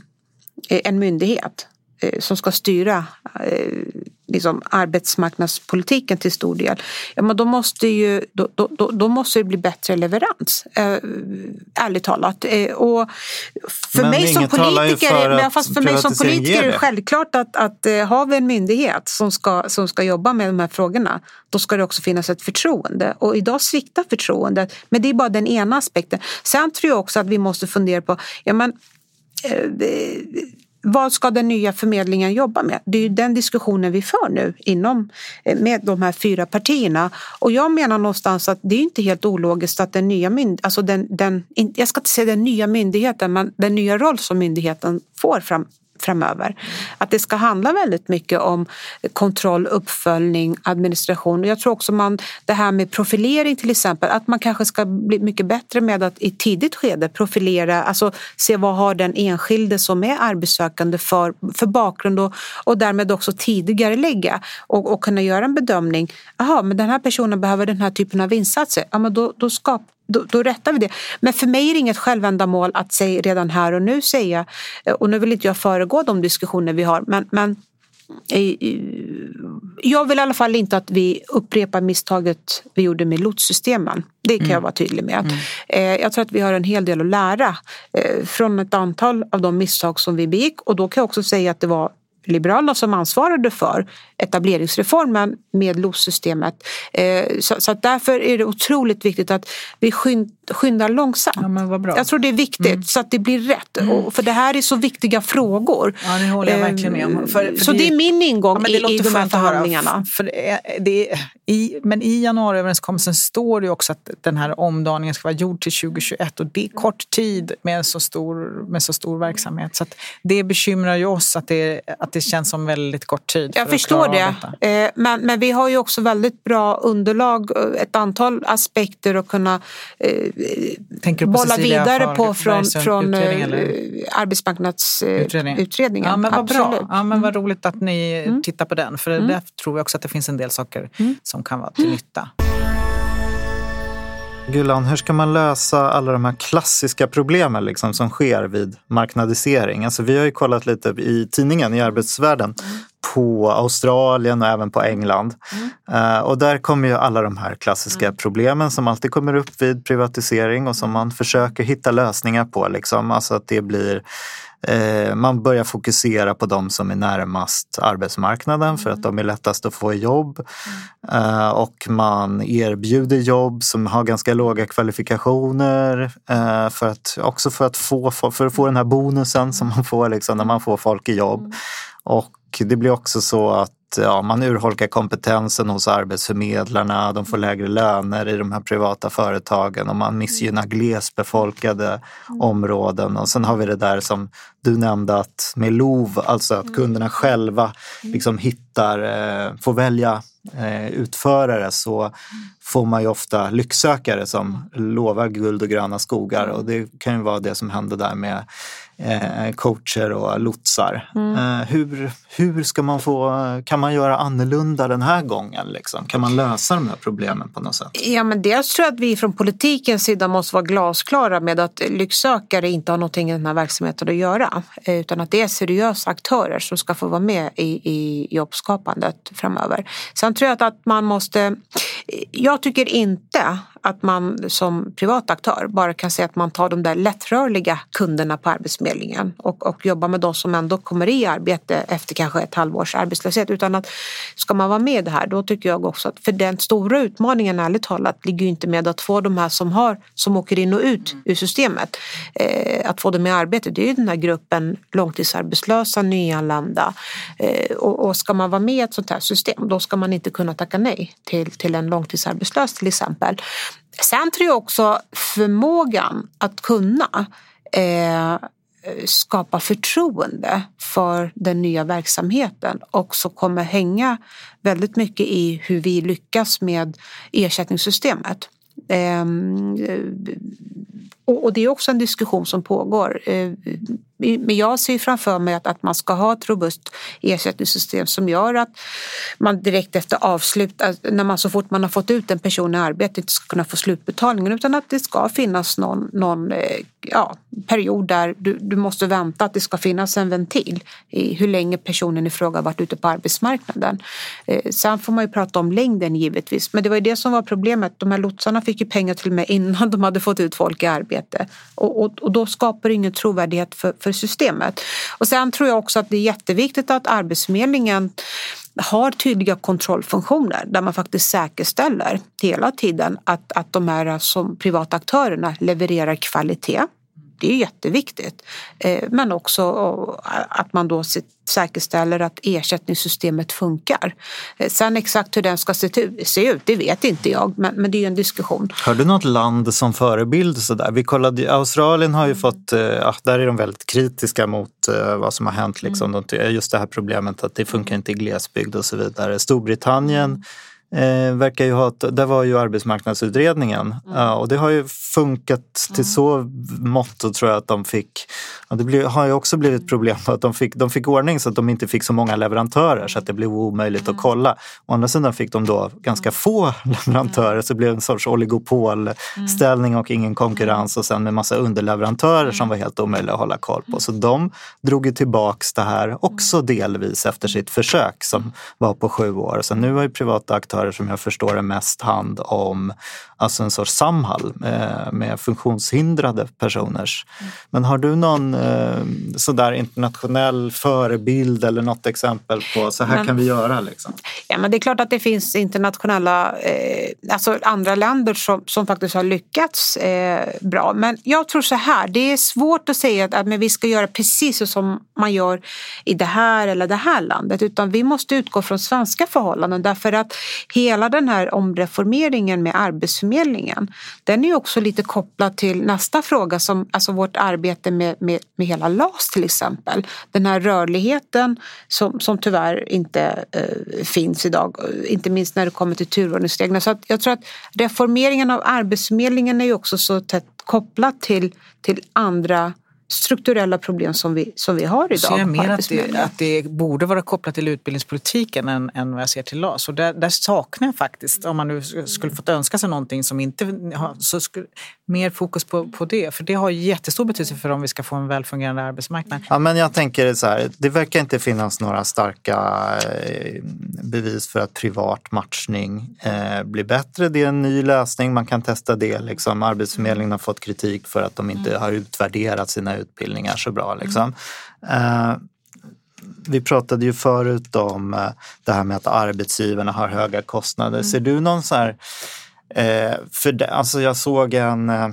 eh, en myndighet eh, som ska styra eh, liksom arbetsmarknadspolitiken till stor del, ja, men då, måste ju, då, då, då, måste det bli bättre leverans. Eh, ärligt talat. Eh, och för Men mig som politiker, för fast för mig som politiker är det självklart att, att eh, har vi en myndighet som ska, som ska jobba med de här frågorna, då ska det också finnas ett förtroende. Och idag sviktar förtroendet, men det är bara den ena aspekten. Sen tror jag också att vi måste fundera på, ja men eh, vad ska den nya förmedlingen jobba med? Det är ju den diskussionen vi för nu inom, eh, med de här fyra partierna. Och jag menar någonstans att det är inte helt ologiskt att den nya myndigheten, alltså den, den, jag ska inte säga den nya myndigheten, men den nya roll som myndigheten får fram, framöver. Att det ska handla väldigt mycket om kontroll, uppföljning, administration. Jag tror också man, det här med profilering till exempel, att man kanske ska bli mycket bättre med att i tidigt skede profilera, alltså se vad har den enskilde som är arbetssökande för, för bakgrund och, och därmed också tidigare lägga och, och kunna göra en bedömning. Jaha, men den här personen behöver den här typen av insatser. Ja, men då, då skapar då, då rättar vi det. Men för mig är det inget självändamål att säga redan här och nu säga, och nu vill inte jag föregå de diskussioner vi har, men, men i, i, jag vill i alla fall inte att vi upprepar misstaget vi gjorde med lotssystemen. Det kan jag vara tydlig med. Eh, jag tror att vi har en hel del att lära eh, från ett antal av de misstag som vi begick och då kan jag också säga att det var Liberalerna som ansvarade för etableringsreformen med LOS-systemet. Eh, så, därför är det otroligt viktigt att vi skyndar långsamt. Ja. Jag tror det är viktigt Mm. så att det blir rätt. Och, för det här är så viktiga frågor. Ja, det håller jag verkligen med om. För- för så det- det är min ingång Ja, i, det i låter de här förhandlingarna. För det är, i, men i januariöverenskommelsen står det också att den här omdaningen ska vara gjord till 2021 och det är kort tid med så stor, med så stor verksamhet. Så det bekymrar ju oss att det, att det känns som väldigt kort tid. Jag förstår det. Eh, Men, men vi har ju också väldigt bra underlag, ett antal aspekter att kunna eh, Tänker du på bolla Cecilia vidare på från, från eh, arbetsmarknadsutredningen. Utredning. Ja, men vad bra. Ja, men vad roligt att ni Mm. tittar på den. För där tror jag också att det finns en del saker som kan vara till nytta. Gulan, hur ska man lösa alla de här klassiska problemen liksom, som sker vid marknadisering? Alltså, vi har ju kollat lite i tidningen, i arbetsvärlden, på Australien och även på England. Eh, och där kommer ju alla de här klassiska problemen som alltid kommer upp vid privatisering och som man försöker hitta lösningar på. Liksom. Alltså att det blir Eh, man börjar fokusera på de som är närmast arbetsmarknaden för att de är lättast att få jobb. Eh, och man erbjuder jobb som har ganska låga kvalifikationer för att, också för att, få, för att få den här bonusen som man får liksom, när man får folk i jobb. Och det blir också så att ja, man urholkar kompetensen hos arbetsförmedlarna, de får lägre löner i de här privata företagen och man missgynnar glesbefolkade områden. Och sen har vi det där som du nämnde att med LOV, alltså att kunderna själva liksom hittar, eh, får välja eh, utförare så får man ju ofta lycksökare som lovar guld och gröna skogar. Och det kan ju vara det som händer där med coacher och lotsar. Eh, hur, hur ska man få, kan man göra annorlunda den här gången? Liksom? Kan man lösa de här problemen på något sätt? Ja, men dels tror jag att vi från politikens sida måste vara glasklara med att lycksökare inte har någonting i den här verksamheten att göra. eh, Utan att det är seriösa aktörer som ska få vara med i, i jobbskapandet framöver. Sen tror jag att man måste... Jag tycker inte att man som privat aktör bara kan säga att man tar de där lättrörliga kunderna på Arbetsförmedlingen och, och jobbar med de som ändå kommer i arbete efter kanske ett halvårs arbetslöshet. Utan att ska man vara med i det här då tycker jag också att för den stora utmaningen ärligt talat ligger ju inte med att få de här som har som åker in och ut ur systemet eh, att få dem i arbete. Det är ju den här gruppen långtidsarbetslösa, nyanlända eh, och, och ska man vara med i ett sånt här system då ska man inte kunna tacka nej till, till en långtidsarbetslös till exempel. Sen tror jag också förmågan att kunna eh, skapa förtroende för den nya verksamheten också kommer hänga väldigt mycket i hur vi lyckas med ersättningssystemet. Ehm, och, och det är också en diskussion som pågår. Eh, men jag ser framför mig att, att man ska ha ett robust ersättningssystem som gör att man direkt efter avslut, när man så fort man har fått ut en person i arbete inte ska kunna få slutbetalningen utan att det ska finnas någon, någon eh, ja, period där du, du måste vänta att det ska finnas en ventil i hur länge personen i fråga varit ute på arbetsmarknaden. Eh, Sen får man ju prata om längden givetvis men det var ju det som var problemet. De här lotsarna fick ju pengar till och med innan de hade fått ut folk i arbete och, och, och då skapar det ingen trovärdighet för, för systemet. Och sen tror jag också att det är jätteviktigt att Arbetsförmedlingen har tydliga kontrollfunktioner där man faktiskt säkerställer hela tiden att, att de här som privata aktörerna levererar kvalitet. Det är jätteviktigt. Eh, Men också att man då säkerställer att ersättningssystemet funkar. Eh, Sen exakt hur den ska se ut, det vet inte jag, men, det är ju en diskussion. Har du något land som förebild? Så där? Vi kollade, Australien har ju fått, eh, ja, där är de väldigt kritiska mot eh, vad som har hänt. Liksom. De, just det här problemet att det funkar inte i glesbygd och så vidare. Storbritannien Eh, verkar ju ha, där var ju arbetsmarknadsutredningen mm. uh, och det har ju funkat till så mått tror jag att de fick Ja, det blir, har ju också blivit problem att de fick, de fick ordning så att de inte fick så många leverantörer så att det blev omöjligt att kolla. Å andra sidan fick de då ganska få leverantörer så det blev en sorts oligopolställning och ingen konkurrens och sen med massa underleverantörer som var helt omöjliga att hålla koll på. Så de drog ju tillbaks det här också delvis efter sitt försök som var på sju år. Så nu har ju privata aktörer som jag förstår det mest hand om alltså en sorts Samhall med, med funktionshindrade personers. Men har du någon eh, sådär internationell förebild eller något exempel på så här Men- kan vi göra? Liksom? Ja, men det är klart att det finns internationella, eh, alltså andra länder som, som faktiskt har lyckats eh, bra. Men jag tror så här, det är svårt att säga att, men vi ska göra precis som man gör i det här eller det här landet. Utan vi måste utgå från svenska förhållanden därför att hela den här omreformeringen med Arbetsförmedlingen den är också lite kopplad till nästa fråga som alltså vårt arbete med, med, med hela LAS till exempel. Den här rörligheten som, som tyvärr inte eh, finns idag, inte minst när det kommer till turordningsreglerna. Så att jag tror att reformeringen av Arbetsförmedlingen är ju också så tätt kopplat till, till andra strukturella problem som vi, som vi har idag. Så jag mer att det, att det borde vara kopplat till utbildningspolitiken än, än vad jag ser till LAS. Och där, där saknar jag faktiskt, om man nu skulle fått önska sig någonting som inte så skulle, mer fokus på, på det. För det har jättestor betydelse för om vi ska få en välfungerande arbetsmarknad. Ja, men jag tänker så här, det verkar inte finnas några starka eh, bevis för att privat matchning eh, blir bättre. Det är en ny lösning, man kan testa det. Liksom. Arbetsförmedlingen har fått kritik för att de inte har utvärderat sina utbildningar så bra. Liksom. Eh, vi pratade ju förut om det här med att arbetsgivarna har höga kostnader. Ser du någon så här... Eh, för det, alltså jag såg en... Eh,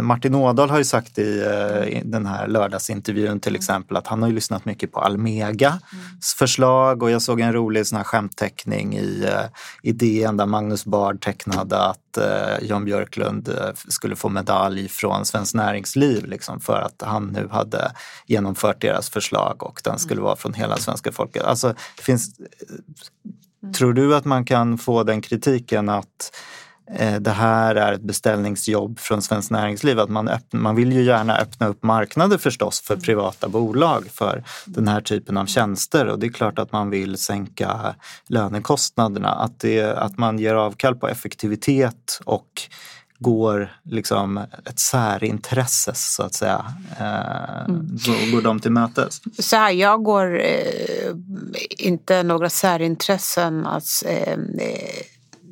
Martin Ådahl har ju sagt i, eh, i den här lördagsintervjun till exempel att han har ju lyssnat mycket på Almegas förslag och jag såg en rolig sån här skämtteckning i, eh, i DN där Magnus Bard tecknade att eh, Jan Björklund eh, skulle få medalj från Svenskt Näringsliv liksom, för att han nu hade genomfört deras förslag och den skulle vara från hela svenska folket. Alltså, finns, eh, Tror du att man kan få den kritiken att det här är ett beställningsjobb från Svenskt Näringsliv? Att man, öppn- man vill ju gärna öppna upp marknader förstås för privata bolag för den här typen av tjänster och det är klart att man vill sänka lönekostnaderna. Att, det, att man ger avkall på effektivitet och går liksom ett särintresse så att säga. Eh, går, går de till mötes? Så här, jag går eh, inte några särintressen. Alltså, eh, eh,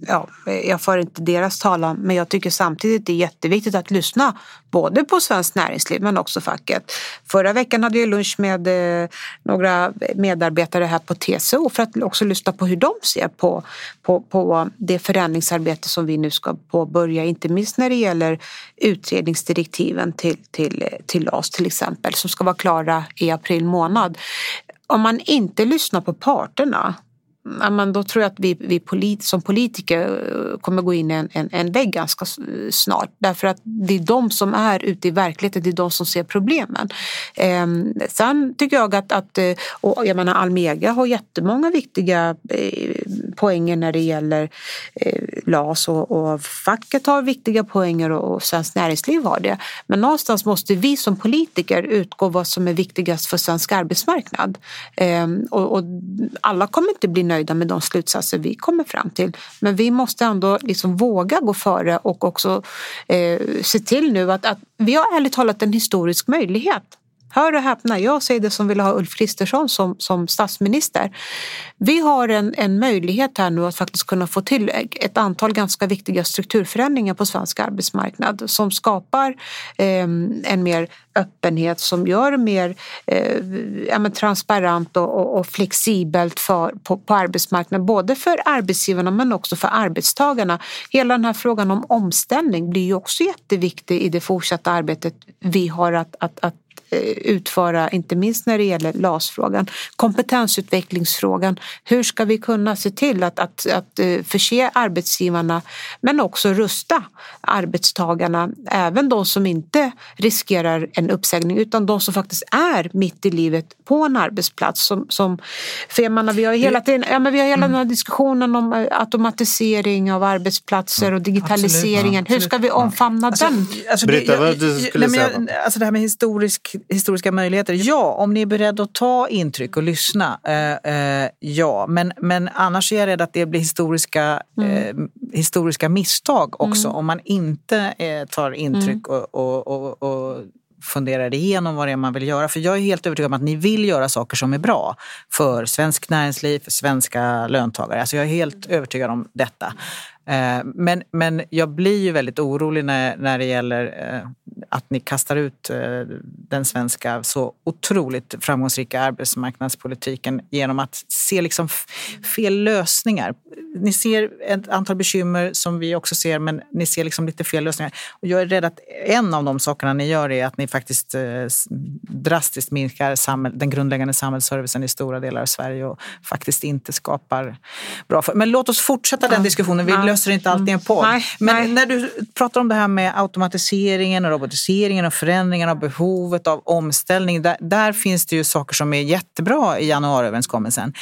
ja, jag för inte deras talan men jag tycker samtidigt det är jätteviktigt att lyssna både på Svenskt Näringsliv men också facket. Förra veckan hade jag lunch med eh, några medarbetare här på TCO för att också lyssna på hur de ser på, på, på det förändringsarbete som vi nu ska påbörja, inte minst när det gäller utredningsdirektiven till, till, till LAS till exempel som ska vara klara i april månad. Om man inte lyssnar på parterna men då tror jag att vi, vi polit, som politiker eh, kommer gå in i en, en, en vägg ganska snart. Därför att det är de som är ute i verkligheten, det är de som ser problemen. Eh, sen tycker jag att, att eh, och jag menar Almega har jättemånga viktiga eh, poänger när det gäller eh, LAS och, och facket har viktiga poänger och, och Svenskt Näringsliv har det. Men någonstans måste vi som politiker utgå vad som är viktigast för svensk arbetsmarknad. Eh, och, och alla kommer inte bli nöjda med de slutsatser vi kommer fram till. Men vi måste ändå liksom våga gå före och också eh, se till nu att, att vi har ärligt talat en historisk möjlighet. Hör och häpna, jag säger det som vill ha Ulf Kristersson som, som statsminister. Vi har en, en möjlighet här nu att faktiskt kunna få till ett antal ganska viktiga strukturförändringar på svensk arbetsmarknad som skapar eh, en mer öppenhet som gör det mer eh, ja, men transparent och, och, och flexibelt för, på, på arbetsmarknaden. Både för arbetsgivarna men också för arbetstagarna. Hela den här frågan om omställning blir ju också jätteviktig i det fortsatta arbetet vi har att, att, att utföra, inte minst när det gäller LAS-frågan. Kompetensutvecklingsfrågan. Hur ska vi kunna se till att, att, att eh, förse arbetsgivarna men också rusta arbetstagarna, även de som inte riskerar en uppsägning utan de som faktiskt är mitt i livet på en arbetsplats. Som, som, för jag menar, vi har hela, tiden, ja, men vi har hela den här diskussionen om eh, automatisering av arbetsplatser och digitaliseringen. Hur ska vi omfamna Alltså, den? alltså, Britta, det- vad du skulle nej, men säga jag- Alltså det här med historisk, historiska möjligheter. Ja, om ni är beredda att ta intryck och lyssna. Eh, eh, ja, men, men annars är jag rädd att det blir historiska, eh, historiska misstag också. Om man inte eh, tar intryck och, och, och, och funderar igenom vad det är man vill göra. För jag är helt övertygad om att ni vill göra saker som är bra för svensk näringsliv, för svenska löntagare. Alltså jag är helt övertygad om detta. Eh, Men, men jag blir ju väldigt orolig när, när det gäller att ni kastar ut eh, den svenska så otroligt framgångsrika arbetsmarknadspolitiken genom att se liksom fel lösningar. Ni ser ett antal bekymmer som vi också ser men ni ser liksom lite fel lösningar. Och jag är rädd att en av de sakerna ni gör är att ni faktiskt eh, drastiskt minskar den grundläggande samhällsservicen i stora delar av Sverige och faktiskt inte skapar bra. Men låt oss fortsätta den diskussionen. Vi löser inte allt i en podd. Men när du pratar om det här med automatiseringen och robotiseringen och förändringen av behovet av omställning. Där, där finns det ju saker som är jättebra i januariöverenskommelsen.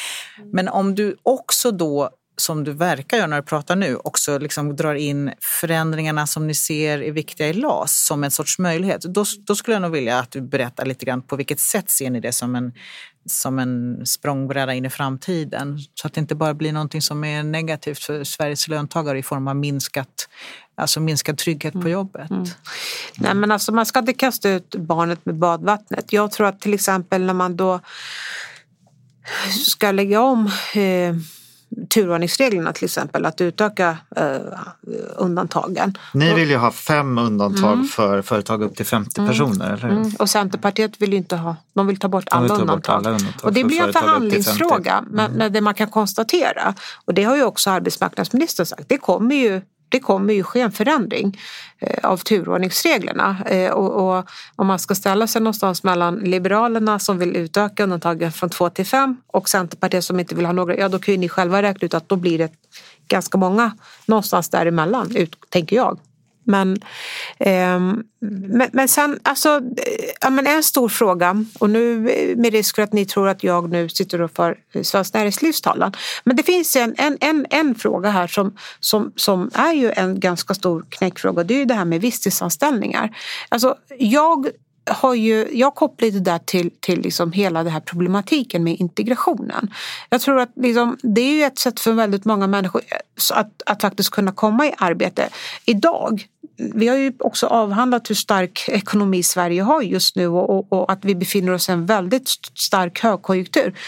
Men om du också då som du verkar göra när du pratar nu, också liksom drar in förändringarna som ni ser är viktiga i LAS som en sorts möjlighet. Då, då skulle jag nog vilja att du berättar lite grann på vilket sätt ser ni det som en, som en språngbräda in i framtiden? Så att det inte bara blir någonting som är negativt för Sveriges löntagare i form av minskat, alltså minskad trygghet på jobbet. Nej, men alltså, man ska inte kasta ut barnet med badvattnet. Jag tror att till exempel när man då ska lägga om eh, turordningsreglerna till exempel, att utöka eh, undantagen. Ni vill ju ha fem undantag för företag upp till 50 personer, eller hur? Mm. Och Centerpartiet vill ju inte ha, de vill ta bort De vill alla ta bort alla undantag och det blir en företag upp till 50. förhandlingsfråga, men, men det man kan konstatera, och det har ju också arbetsmarknadsministern sagt, det kommer ju det kommer ju ske en förändring eh, av turordningsreglerna. Eh, och, och om man ska ställa sig någonstans mellan Liberalerna som vill utöka undantagen från två till fem och Centerpartiet som inte vill ha några, ja då kan ju ni själva räkna ut att då blir det ganska många någonstans däremellan, ut, tänker jag. Men, eh, men, men sen, alltså, ja, men en stor fråga och nu eh, med risk för att ni tror att jag nu sitter och för Svenskt Näringslivs talan. Men det finns en, en, en, en fråga här som, som, som är ju en ganska stor knäckfråga. Det är ju det här med visstidsanställningar. Alltså, jag har ju, jag kopplar det där till, till liksom hela den här problematiken med integrationen. Jag tror att liksom, det är ju ett sätt för väldigt många människor att, att faktiskt kunna komma i arbete. Idag, vi har ju också avhandlat hur stark ekonomi Sverige har just nu och, och, och att vi befinner oss i en väldigt stark högkonjunktur.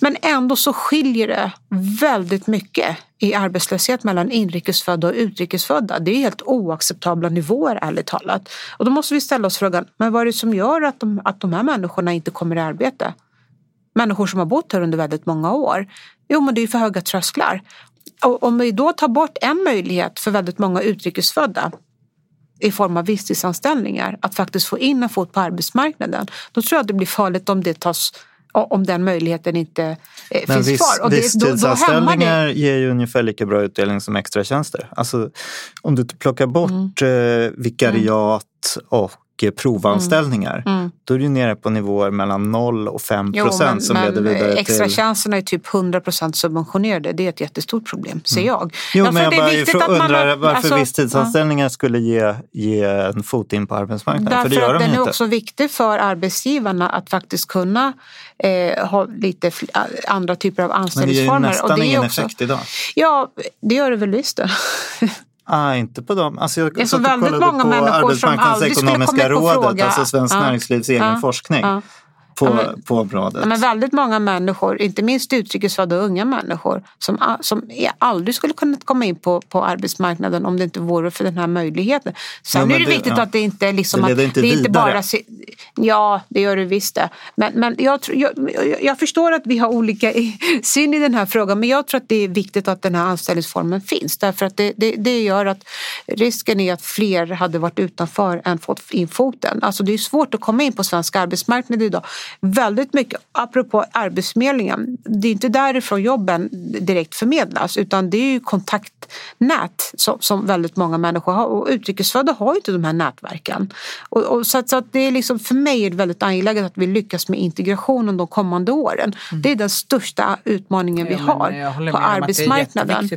Men ändå så skiljer det väldigt mycket i arbetslöshet mellan inrikesfödda och utrikesfödda. Det är helt oacceptabla nivåer ärligt talat. Och då måste vi ställa oss frågan, men vad är det som gör att de, att de här människorna inte kommer i arbete? Människor som har bott här under väldigt många år. Jo, men det är för höga trösklar. Och om vi då tar bort en möjlighet för väldigt många utrikesfödda i form av visstidsanställningar att faktiskt få in en fot på arbetsmarknaden. Då tror jag att det blir farligt om det tas om den möjligheten inte eh, Men finns viss, kvar. Och det, då, då visstidsanställningar det. ger ju ungefär lika bra utdelning som extratjänster. Alltså, om du plockar bort Mm. eh, vikariat och eh, provanställningar, Mm. då är du nere på nivåer mellan 0 och 5 Jo, procent men, som men leder vidare till... extratjänsterna är typ 100 procent subventionerade. Det är ett jättestort problem, ser jag. Mm. Jo, Jag men jag bara man undrar har- varför alltså, visstidsanställningar skulle ge, ge en fot in på arbetsmarknaden. Därför för det gör att de den ju är inte. också viktig för arbetsgivarna att faktiskt kunna eh, ha lite andra typer av Men det ger ju anställningsformer. nästan och det är ingen också, effekt idag. Ja, det gör det väl visst. Ah, inte på dem. Alltså jag Det är så väldigt många på människor som aldrig skulle komma på rådet, fråga. alltså Svenskt. Näringslivs egen forskning. På, Ja, men- på området. Ja, men väldigt många människor, inte minst utrikesfödda unga människor som, som är- aldrig skulle kunna komma in på, på arbetsmarknaden om det inte vore för den här möjligheten. Sen Ja, är det, det- viktigt att det inte liksom Det att inte det är inte bara Ja, det gör det visst det. Men, men jag, tror- jag, jag, förstår att vi har olika syn i den här frågan men jag tror att det är viktigt att den här anställningsformen finns därför att det, det, det gör att risken är att fler hade varit utanför än fått in foten. Alltså det är svårt att komma in på svensk arbetsmarknad idag. Väldigt mycket, apropå Arbetsförmedlingen, det är inte därifrån jobben direkt förmedlas utan det är ju kontaktnät som, som väldigt många människor har och utrikesfödda har ju inte de här nätverken. Och, och så att, så att det är liksom, för mig är det väldigt angeläget att vi lyckas med integrationen de kommande åren. Det är den största utmaningen vi Mm. Ja, har på arbetsmarknaden.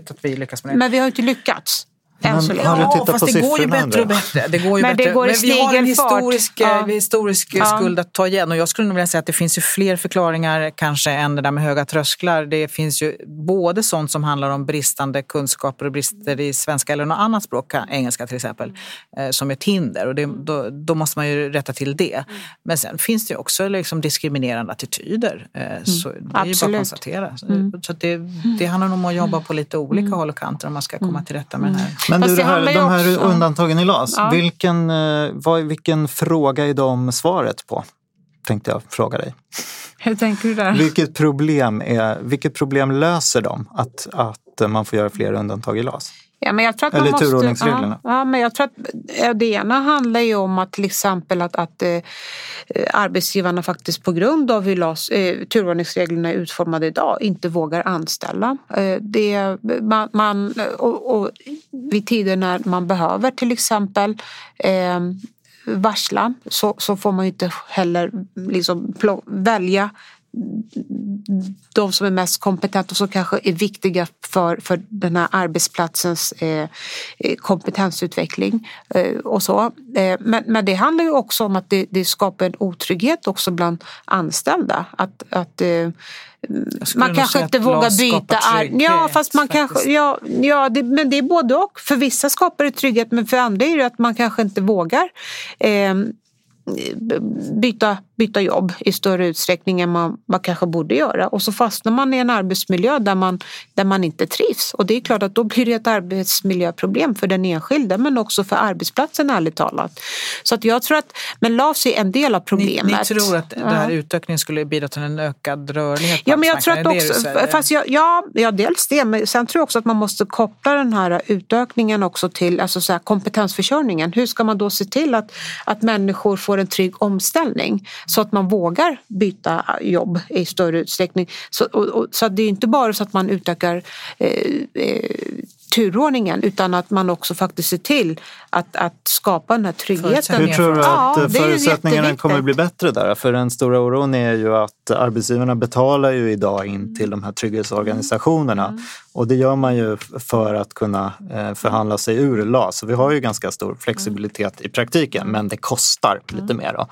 Men vi har inte lyckats. Än så länge. har du Ja, tittat fast på det går ju bättre och bättre. Det går ju Men det bättre. går i Men vi har en historisk, Ja. eh, historisk Ja. skuld att ta igen. Och jag skulle nog vilja säga att det finns ju fler förklaringar kanske än det där med höga trösklar. Det finns ju både sånt som handlar om bristande kunskaper och brister i svenska eller något annat språk, engelska till exempel, eh, som ett hinder. Och det, då, då måste man ju rätta till det. Men sen finns det ju också liksom diskriminerande attityder. Eh, Så det är ju bara att konstatera. Så det, det handlar nog om att jobba på lite olika håll och kanter om man ska komma till rätta med det här. Men Fast du, här, de här också- undantagen i LAS, Ja. vilken, eh, vad, vilken fråga är de svaret på? Tänkte jag fråga dig. Hur tänker du där? Vilket problem, är, vilket problem löser de att, att man får göra fler undantag i LAS? Ja, men jag tror att Eller man måste, turordningsreglerna. Ja, ja, men jag tror att ja, det ena handlar ju om att till exempel att, att eh, arbetsgivarna faktiskt på grund av hur LAS, eh, turordningsreglerna är utformade idag inte vågar anställa. Eh, det, man, man, och, och vid tider när man behöver till exempel eh, varsla så, så får man ju inte heller liksom välja de som är mest kompetenta och som kanske är viktiga för, för den här arbetsplatsens eh, eh, kompetensutveckling eh, och så. Eh, men, men det handlar ju också om att det, det skapar en otrygghet också bland anställda. Att, att eh, man kanske inte vågar byta ar- Ja, fast man faktiskt. kanske, ja, ja det, men det är både och. För vissa skapar det trygghet men för andra är det att man kanske inte vågar eh, byta, byta jobb i större utsträckning än man, man kanske borde göra. Och så fastnar man i en arbetsmiljö där man, där man inte trivs. Och det är klart att då blir det ett arbetsmiljöproblem för den enskilde men också för arbetsplatsen ärligt talat. Så att jag tror att, men LAS är en del av Ni, problemet. ni tror att den här Ja. utvecklingen skulle bidra till en ökad rörlighet Ja, men jag tror att också, fast jag, ja, ja, dels det, men sen tror jag också att man måste koppla den här utökningen också till alltså så kompetensförsörjningen. Hur ska man då se till att, att människor får en trygg omställning så att man vågar byta jobb i större utsträckning. Så, och, och, så att det är inte bara så att man utökar eh, eh, turordningen utan att man också faktiskt ser till att, att skapa den här tryggheten. Hur tror du Ja, att eh, är ju förutsättningarna kommer bli bättre där? För den stora oron är ju att arbetsgivarna betalar ju idag in till de här trygghetsorganisationerna Mm. och det gör man ju för att kunna eh, förhandla sig ur LAS. Så vi har ju ganska stor flexibilitet i praktiken men det kostar Mm. lite mer. Då.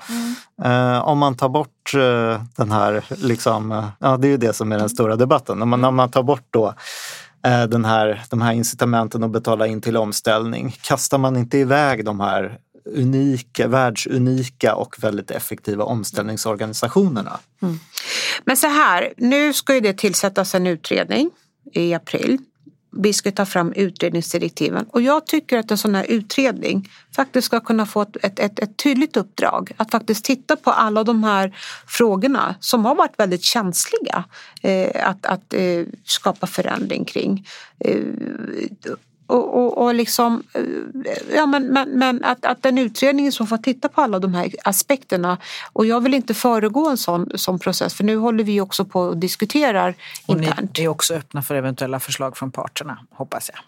Eh, Om man tar bort eh, den här, liksom, eh, ja det är ju det som är den stora debatten. Om man, om man tar bort då eh, Eh, den här, de här incitamenten att betala in till omställning. Kastar man inte iväg de här unika, världsunika och väldigt effektiva omställningsorganisationerna? Mm. Men så här, nu ska ju det tillsättas en utredning i april. Vi ska ta fram utredningsdirektiven och jag tycker att en sån här utredning faktiskt ska kunna få ett, ett, ett, tydligt uppdrag att faktiskt titta på alla de här frågorna som har varit väldigt känsliga eh, att, att eh, skapa förändring kring. Eh, och, och, och liksom, eh, ja, men, men, men att, att den utredningen som får titta på alla de här aspekterna och jag vill inte föregå en sån, sån process för nu håller vi också på och diskuterar Och ni internt. är också öppna för eventuella förslag från parterna, hoppas jag.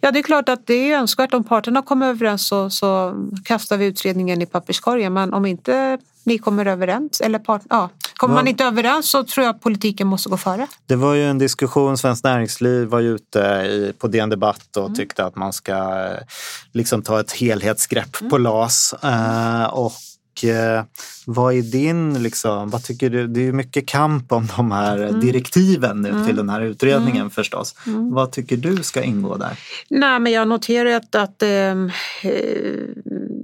Ja det är klart att det är önskvärt om parterna kommer överens så, så kastar vi utredningen i papperskorgen men om inte ni kommer överens eller part, ja, kommer man inte överens så tror jag att politiken måste gå före. Det var ju en diskussion, Svenskt Näringsliv var ju ute i, på DN Debatt och tyckte att man ska eh, liksom ta ett helhetsgrepp på LAS. Eh, och eh, vad är din, liksom, vad tycker du, det är ju mycket kamp om de här direktiven nu till den här utredningen förstås. Vad tycker du ska ingå där? Nej, men jag har noterat att ehm, eh,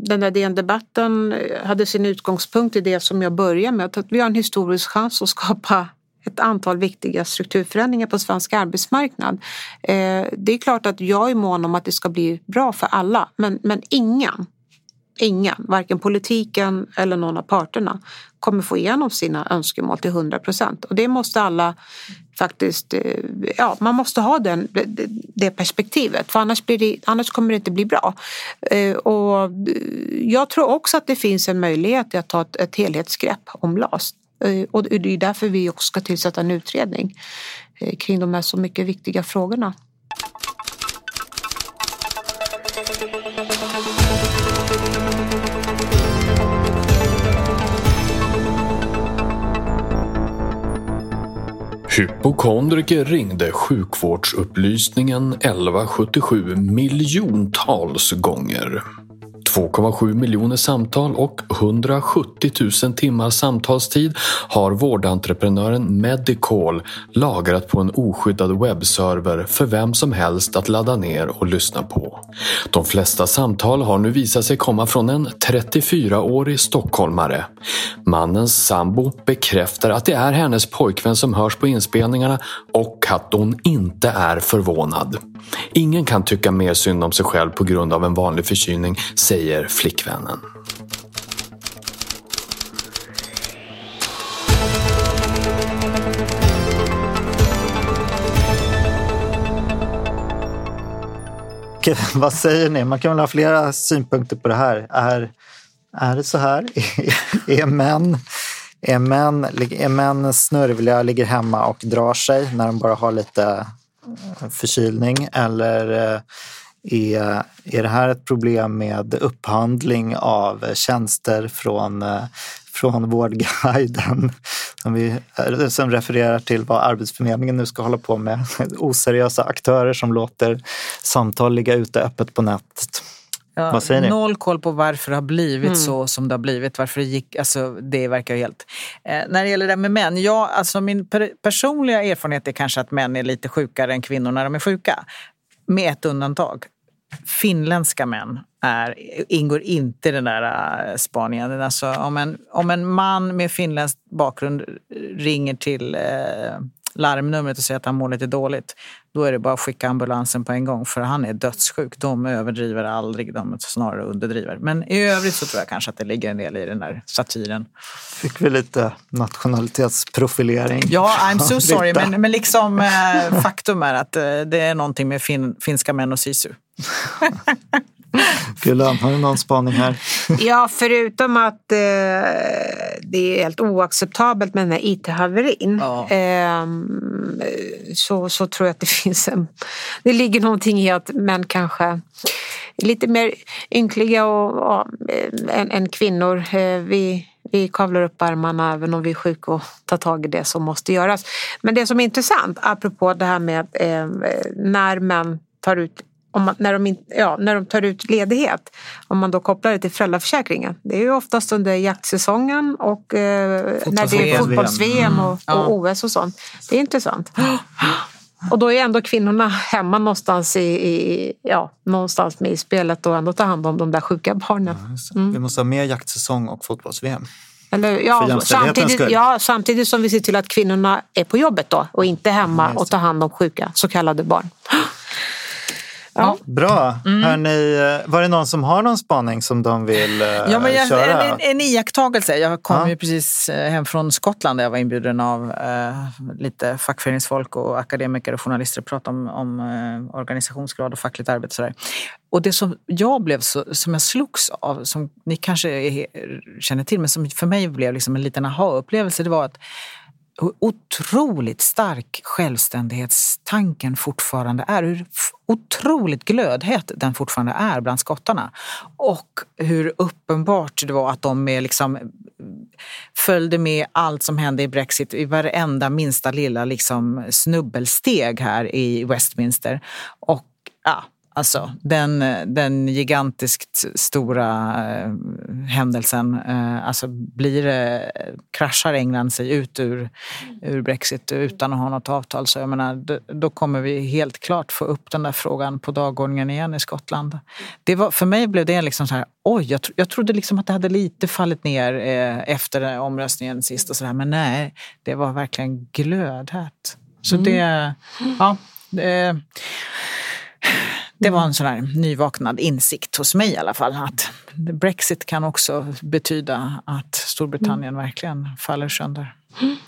den där DN-debatten eh, hade sin utgångspunkt i det som jag började med. Att vi har en historisk chans att skapa ett antal viktiga strukturförändringar på svensk arbetsmarknad. Eh, det är klart att jag är mån om att det ska bli bra för alla, men, men ingen Ingen, varken politiken eller någon av parterna, kommer få igenom sina önskemål till 100 procent. Och det måste alla faktiskt, eh, ja man måste ha den, det, perspektivet för annars, blir det, annars kommer det inte bli bra. Eh, och eh, jag tror också att det finns en möjlighet att ta ett, ett helhetsgrepp om LAS. Och det är därför vi också ska tillsätta en utredning kring de här så mycket viktiga frågorna. Hypokondriker ringde sjukvårdsupplysningen 1177 miljontals gånger. 2,7 miljoner samtal och 170 000 timmar samtalstid har vårdentreprenören Medicall lagrat på en oskyddad webbserver för vem som helst att ladda ner och lyssna på. De flesta samtal har nu visat sig komma från en 34-årig stockholmare. Mannens sambo bekräftar att det är hennes pojkvän som hörs på inspelningarna och att hon inte är förvånad. Ingen kan tycka mer synd om sig själv på grund av en vanlig förkylning, säger flickvännen. Okej, Vad säger ni? Man kan väl ha flera synpunkter på det här. Är, är det så här? är, män, är, män, är män snörvliga, ligger hemma och drar sig när de bara har lite eh, förkylning? Eller eh, är, är det här ett problem med upphandling av tjänster från, eh, från Vårdguiden som, vi, eh, som refererar till vad Arbetsförmedlingen nu ska hålla på med? Oseriösa aktörer som låter samtal ligga ute öppet på nätet. Ja, Vad säger ni? Noll koll på varför det har blivit mm. så som det har blivit. Varför det gick, alltså det verkar helt... Eh, när det gäller det med män, ja, alltså min per personliga erfarenhet är kanske att män är lite sjukare än kvinnor när de är sjuka. Med ett undantag. Finländska män är, ingår inte i den där äh, spaningen. Alltså, om, en, om en man med finländsk bakgrund ringer till eh, larmnumret och säger att han mår lite dåligt, då är det bara att skicka ambulansen på en gång för han är dödssjuk. De överdriver aldrig, de snarare underdriver. Men i övrigt så tror jag kanske att det ligger en del i den där satiren. Fick vi lite nationalitetsprofilering? Ja, I'm so sorry, men, men liksom eh, faktum är att eh, det är någonting med fin, finska män och sisu. Gullan, har du någon spaning här? Ja, förutom att eh, det är helt oacceptabelt med den här IT-haverin ja. eh, så, så tror jag att det finns en... Det ligger någonting i att män kanske är lite mer ynkliga och, och, än, än kvinnor. Eh, vi, vi kavlar upp armarna även om vi är sjuka och tar tag i det som måste göras. Men det som är intressant, apropå det här med eh, när män tar ut om man, när, de ja, när de tar ut ledighet, om man då kopplar det till föräldraförsäkringen. Det är ju oftast under jaktsäsongen och eh, när det är fotbolls-VM och, mm. och OS och sånt. Det är intressant. Och då är ändå kvinnorna hemma någonstans, i, i, ja, någonstans med i spelet och ändå ta hand om de där sjuka barnen. Mm. Vi måste ha mer jaktsäsong och fotbolls-VM. Eller, ja, samtidigt, ja, samtidigt som vi ser till att kvinnorna är på jobbet då och inte hemma och tar hand om sjuka så kallade barn. Ja. Bra. Mm. Hörrni, eh, var det någon som har någon spaning som de vill uh, ja, men jag, köra? En, en iakttagelse. Jag kom ja. ju precis eh, hem från Skottland där jag var inbjuden av uh, lite fackföreningsfolk och akademiker och journalister att prata om, om uh, organisationsgrad och fackligt arbete. Sådär. Och det som jag blev så, som jag slogs av, som ni kanske är, känner till, men som för mig blev liksom en liten aha-upplevelse, det var att otroligt stark självständighetstanken fortfarande är. Hur otroligt glödhet den fortfarande är bland skottarna. Och hur uppenbart det var att de med liksom följde med allt som hände i Brexit i varenda minsta lilla liksom snubbelsteg här i Westminster. Och ja, Alltså den, den gigantiskt stora eh, händelsen. Eh, alltså blir det, kraschar England sig ut ur, ur Brexit utan att ha något avtal så jag menar, då kommer vi helt klart få upp den där frågan på dagordningen igen i Skottland. Det var, för mig blev det liksom så här, oj, jag, tro, jag trodde liksom att det hade lite fallit ner eh, efter omröstningen sist och så där, men nej, det var verkligen glödhett. Så mm. det, ja. Det, det var en sån här nyvaknad insikt hos mig i alla fall. Att Brexit kan också betyda att Storbritannien mm. verkligen faller sönder.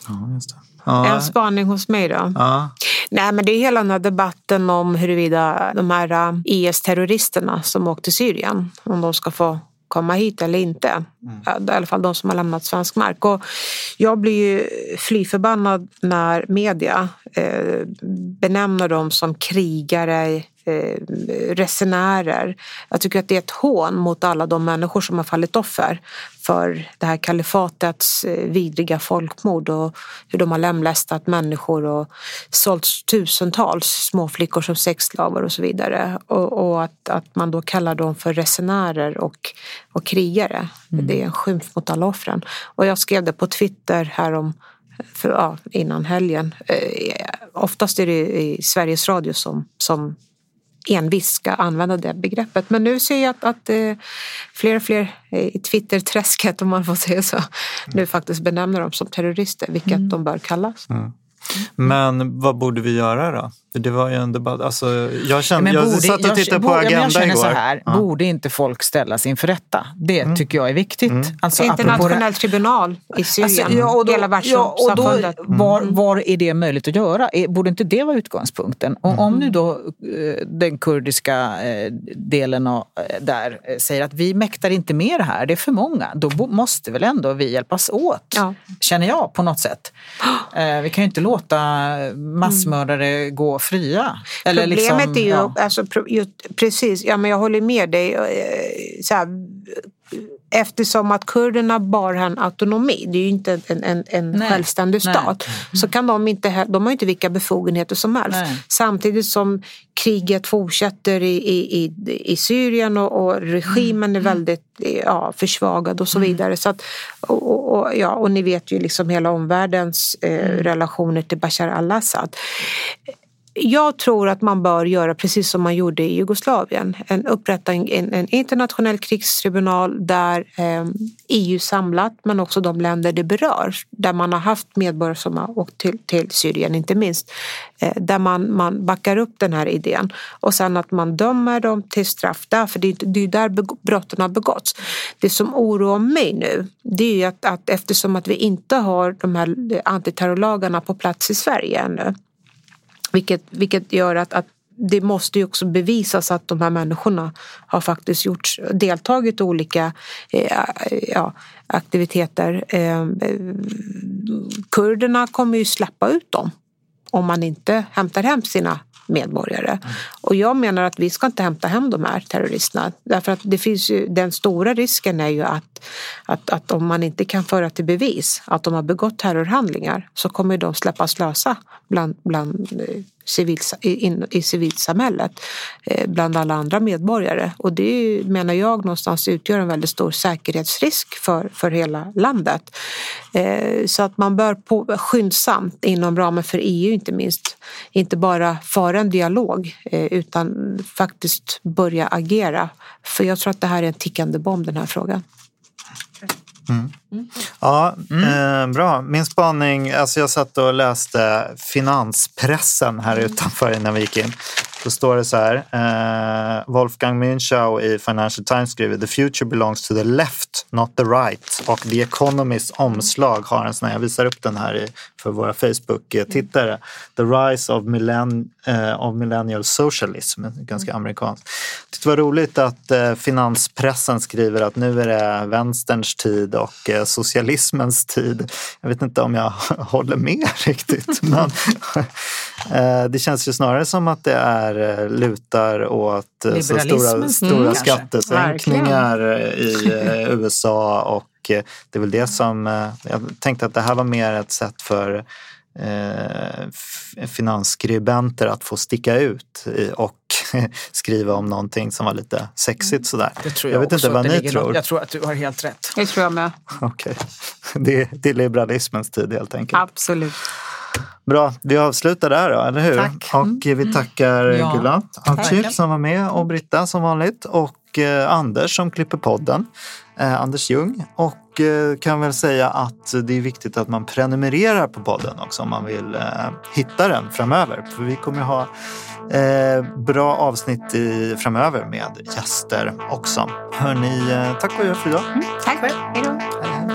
Ja, just det. Ja. En spaning hos mig då. Ja. Nej, men det är hela den här debatten om huruvida de här äh, IS-terroristerna som åkte till Syrien, om de ska få komma hit eller inte. Mm. I alla fall de som har lämnat svensk mark. Och jag blir ju fly förbannad när media eh, benämner dem som krigare resenärer. Jag tycker att det är ett hån mot alla de människor som har fallit offer för det här kalifatets eh, vidriga folkmord och hur de har lemlästat människor och sålt tusentals småflickor som sexslavar och så vidare. Och, och att, att man då kallar dem för resenärer och, och krigare. Mm. Det är en skymf mot alla offren. Och jag skrev det på Twitter härom för, ja, innan helgen. Eh, oftast är det i Sveriges Radio som, som envist ska använda det begreppet. Men nu ser jag att, att eh, fler och fler i Twitter-träsket, om man får säga så, nu faktiskt benämner dem som terrorister, vilket mm. de bör kallas. Mm. Men vad borde vi göra då? För det var ju en debatt. Alltså, jag, kände, jag borde, satt och tittade på borde, Agenda jag känner igår. Så här, ja. Borde inte folk ställas inför rätta? Det mm. tycker jag är viktigt. Mm. Alltså, Internationell tribunal i Syrien, alltså, ja, och då, hela världssamfundet. Ja, var, mm. var är det möjligt att göra? Borde inte det vara utgångspunkten? Och om nu då eh, den kurdiska eh, delen av, eh, där säger att vi mäktar inte det här, det är för många. Då måste väl ändå vi hjälpas åt, ja. känner jag på något sätt. Vi kan ju inte låta massmördare gå fria. Eller Problemet liksom, är ju, ja. alltså, precis, ja men jag håller med dig. Eh, så här, eftersom att kurderna har en autonomi, det är ju inte en, en, en självständig stat, Nej. så kan de inte, de har inte vilka befogenheter som helst. Nej. Samtidigt som kriget fortsätter i, i, i Syrien och, och regimen mm. är väldigt ja, försvagad och så mm. vidare. Så att, och, och, ja, och ni vet ju liksom hela omvärldens eh, mm. relationer till Bashar al-Assad jag tror att man bör göra precis som man gjorde i Jugoslavien. En, upprätta en, en internationell krigstribunal där eh, EU samlat men också de länder det berör. Där man har haft medborgare som har åkt till, till Syrien inte minst. Eh, där man, man backar upp den här idén. Och sen att man dömer dem till straff där, för det är, det är där brotten har begåtts. Det som oroar mig nu det är att, att eftersom att vi inte har de här eh, antiterrorlagarna på plats i Sverige ännu vilket, vilket gör att, att det måste ju också bevisas att de här människorna har faktiskt gjort, deltagit i olika eh, ja, aktiviteter. Eh, kurderna kommer ju släppa ut dem om man inte hämtar hem sina medborgare. Mm. Och jag menar att vi ska inte hämta hem de här terroristerna. Därför att det finns ju, den stora risken är ju att, att, att om man inte kan föra till bevis att de har begått terrorhandlingar så kommer de släppas lösa bland, bland eh, civil, in, i civilsamhället eh, bland alla andra medborgare. Och det menar jag någonstans utgör en väldigt stor säkerhetsrisk för, för hela landet. Eh, så att man bör på, skyndsamt inom ramen för EU inte minst inte bara föra en dialog utan faktiskt börja agera. För jag tror att det här är en tickande bomb den här frågan. Mhm. Mm. Ja, mm. Eh, bra. Min spaning, alltså jag satt och läste finanspressen här utanför innan vi gick in. Då står det så här, eh, Wolfgang Münchau i Financial Times skriver “The future belongs to the left, not the right” och The Economist omslag har en sån här, jag visar upp den här för våra Facebook-tittare, “The rise of, millenn eh, of millennial socialism”, ganska mm. amerikanskt. Det var roligt att eh, finanspressen skriver att nu är det vänsterns tid och eh, eh, socialismens tid. Jag vet inte om jag håller med riktigt, men eh, det känns ju snarare som att det är eh, lutar åt så stora, stora mm, skattesänkningar i USA och det är väl det som jag tänkte att det här var mer ett sätt för finansskribenter att få sticka ut och skriva om någonting som var lite sexigt sådär. Det tror jag, jag vet inte vad ni tror. Något, jag tror att du har helt rätt. Det tror jag med. Okej. Okay. Det, det är liberalismens tid helt enkelt. Absolut. Bra, vi avslutar där då, eller hur? Tack. Och vi mm. tackar ja. Gula Alcip som var med och Britta som vanligt och eh, Anders som klipper podden. Eh, Anders Ljung. Och eh, kan väl säga att det är viktigt att man prenumererar på podden också om man vill eh, hitta den framöver. För vi kommer ha Eh, bra avsnitt i, framöver med gäster också. Hörni, tack och adjö för idag. Mm, tack själv. Hej då.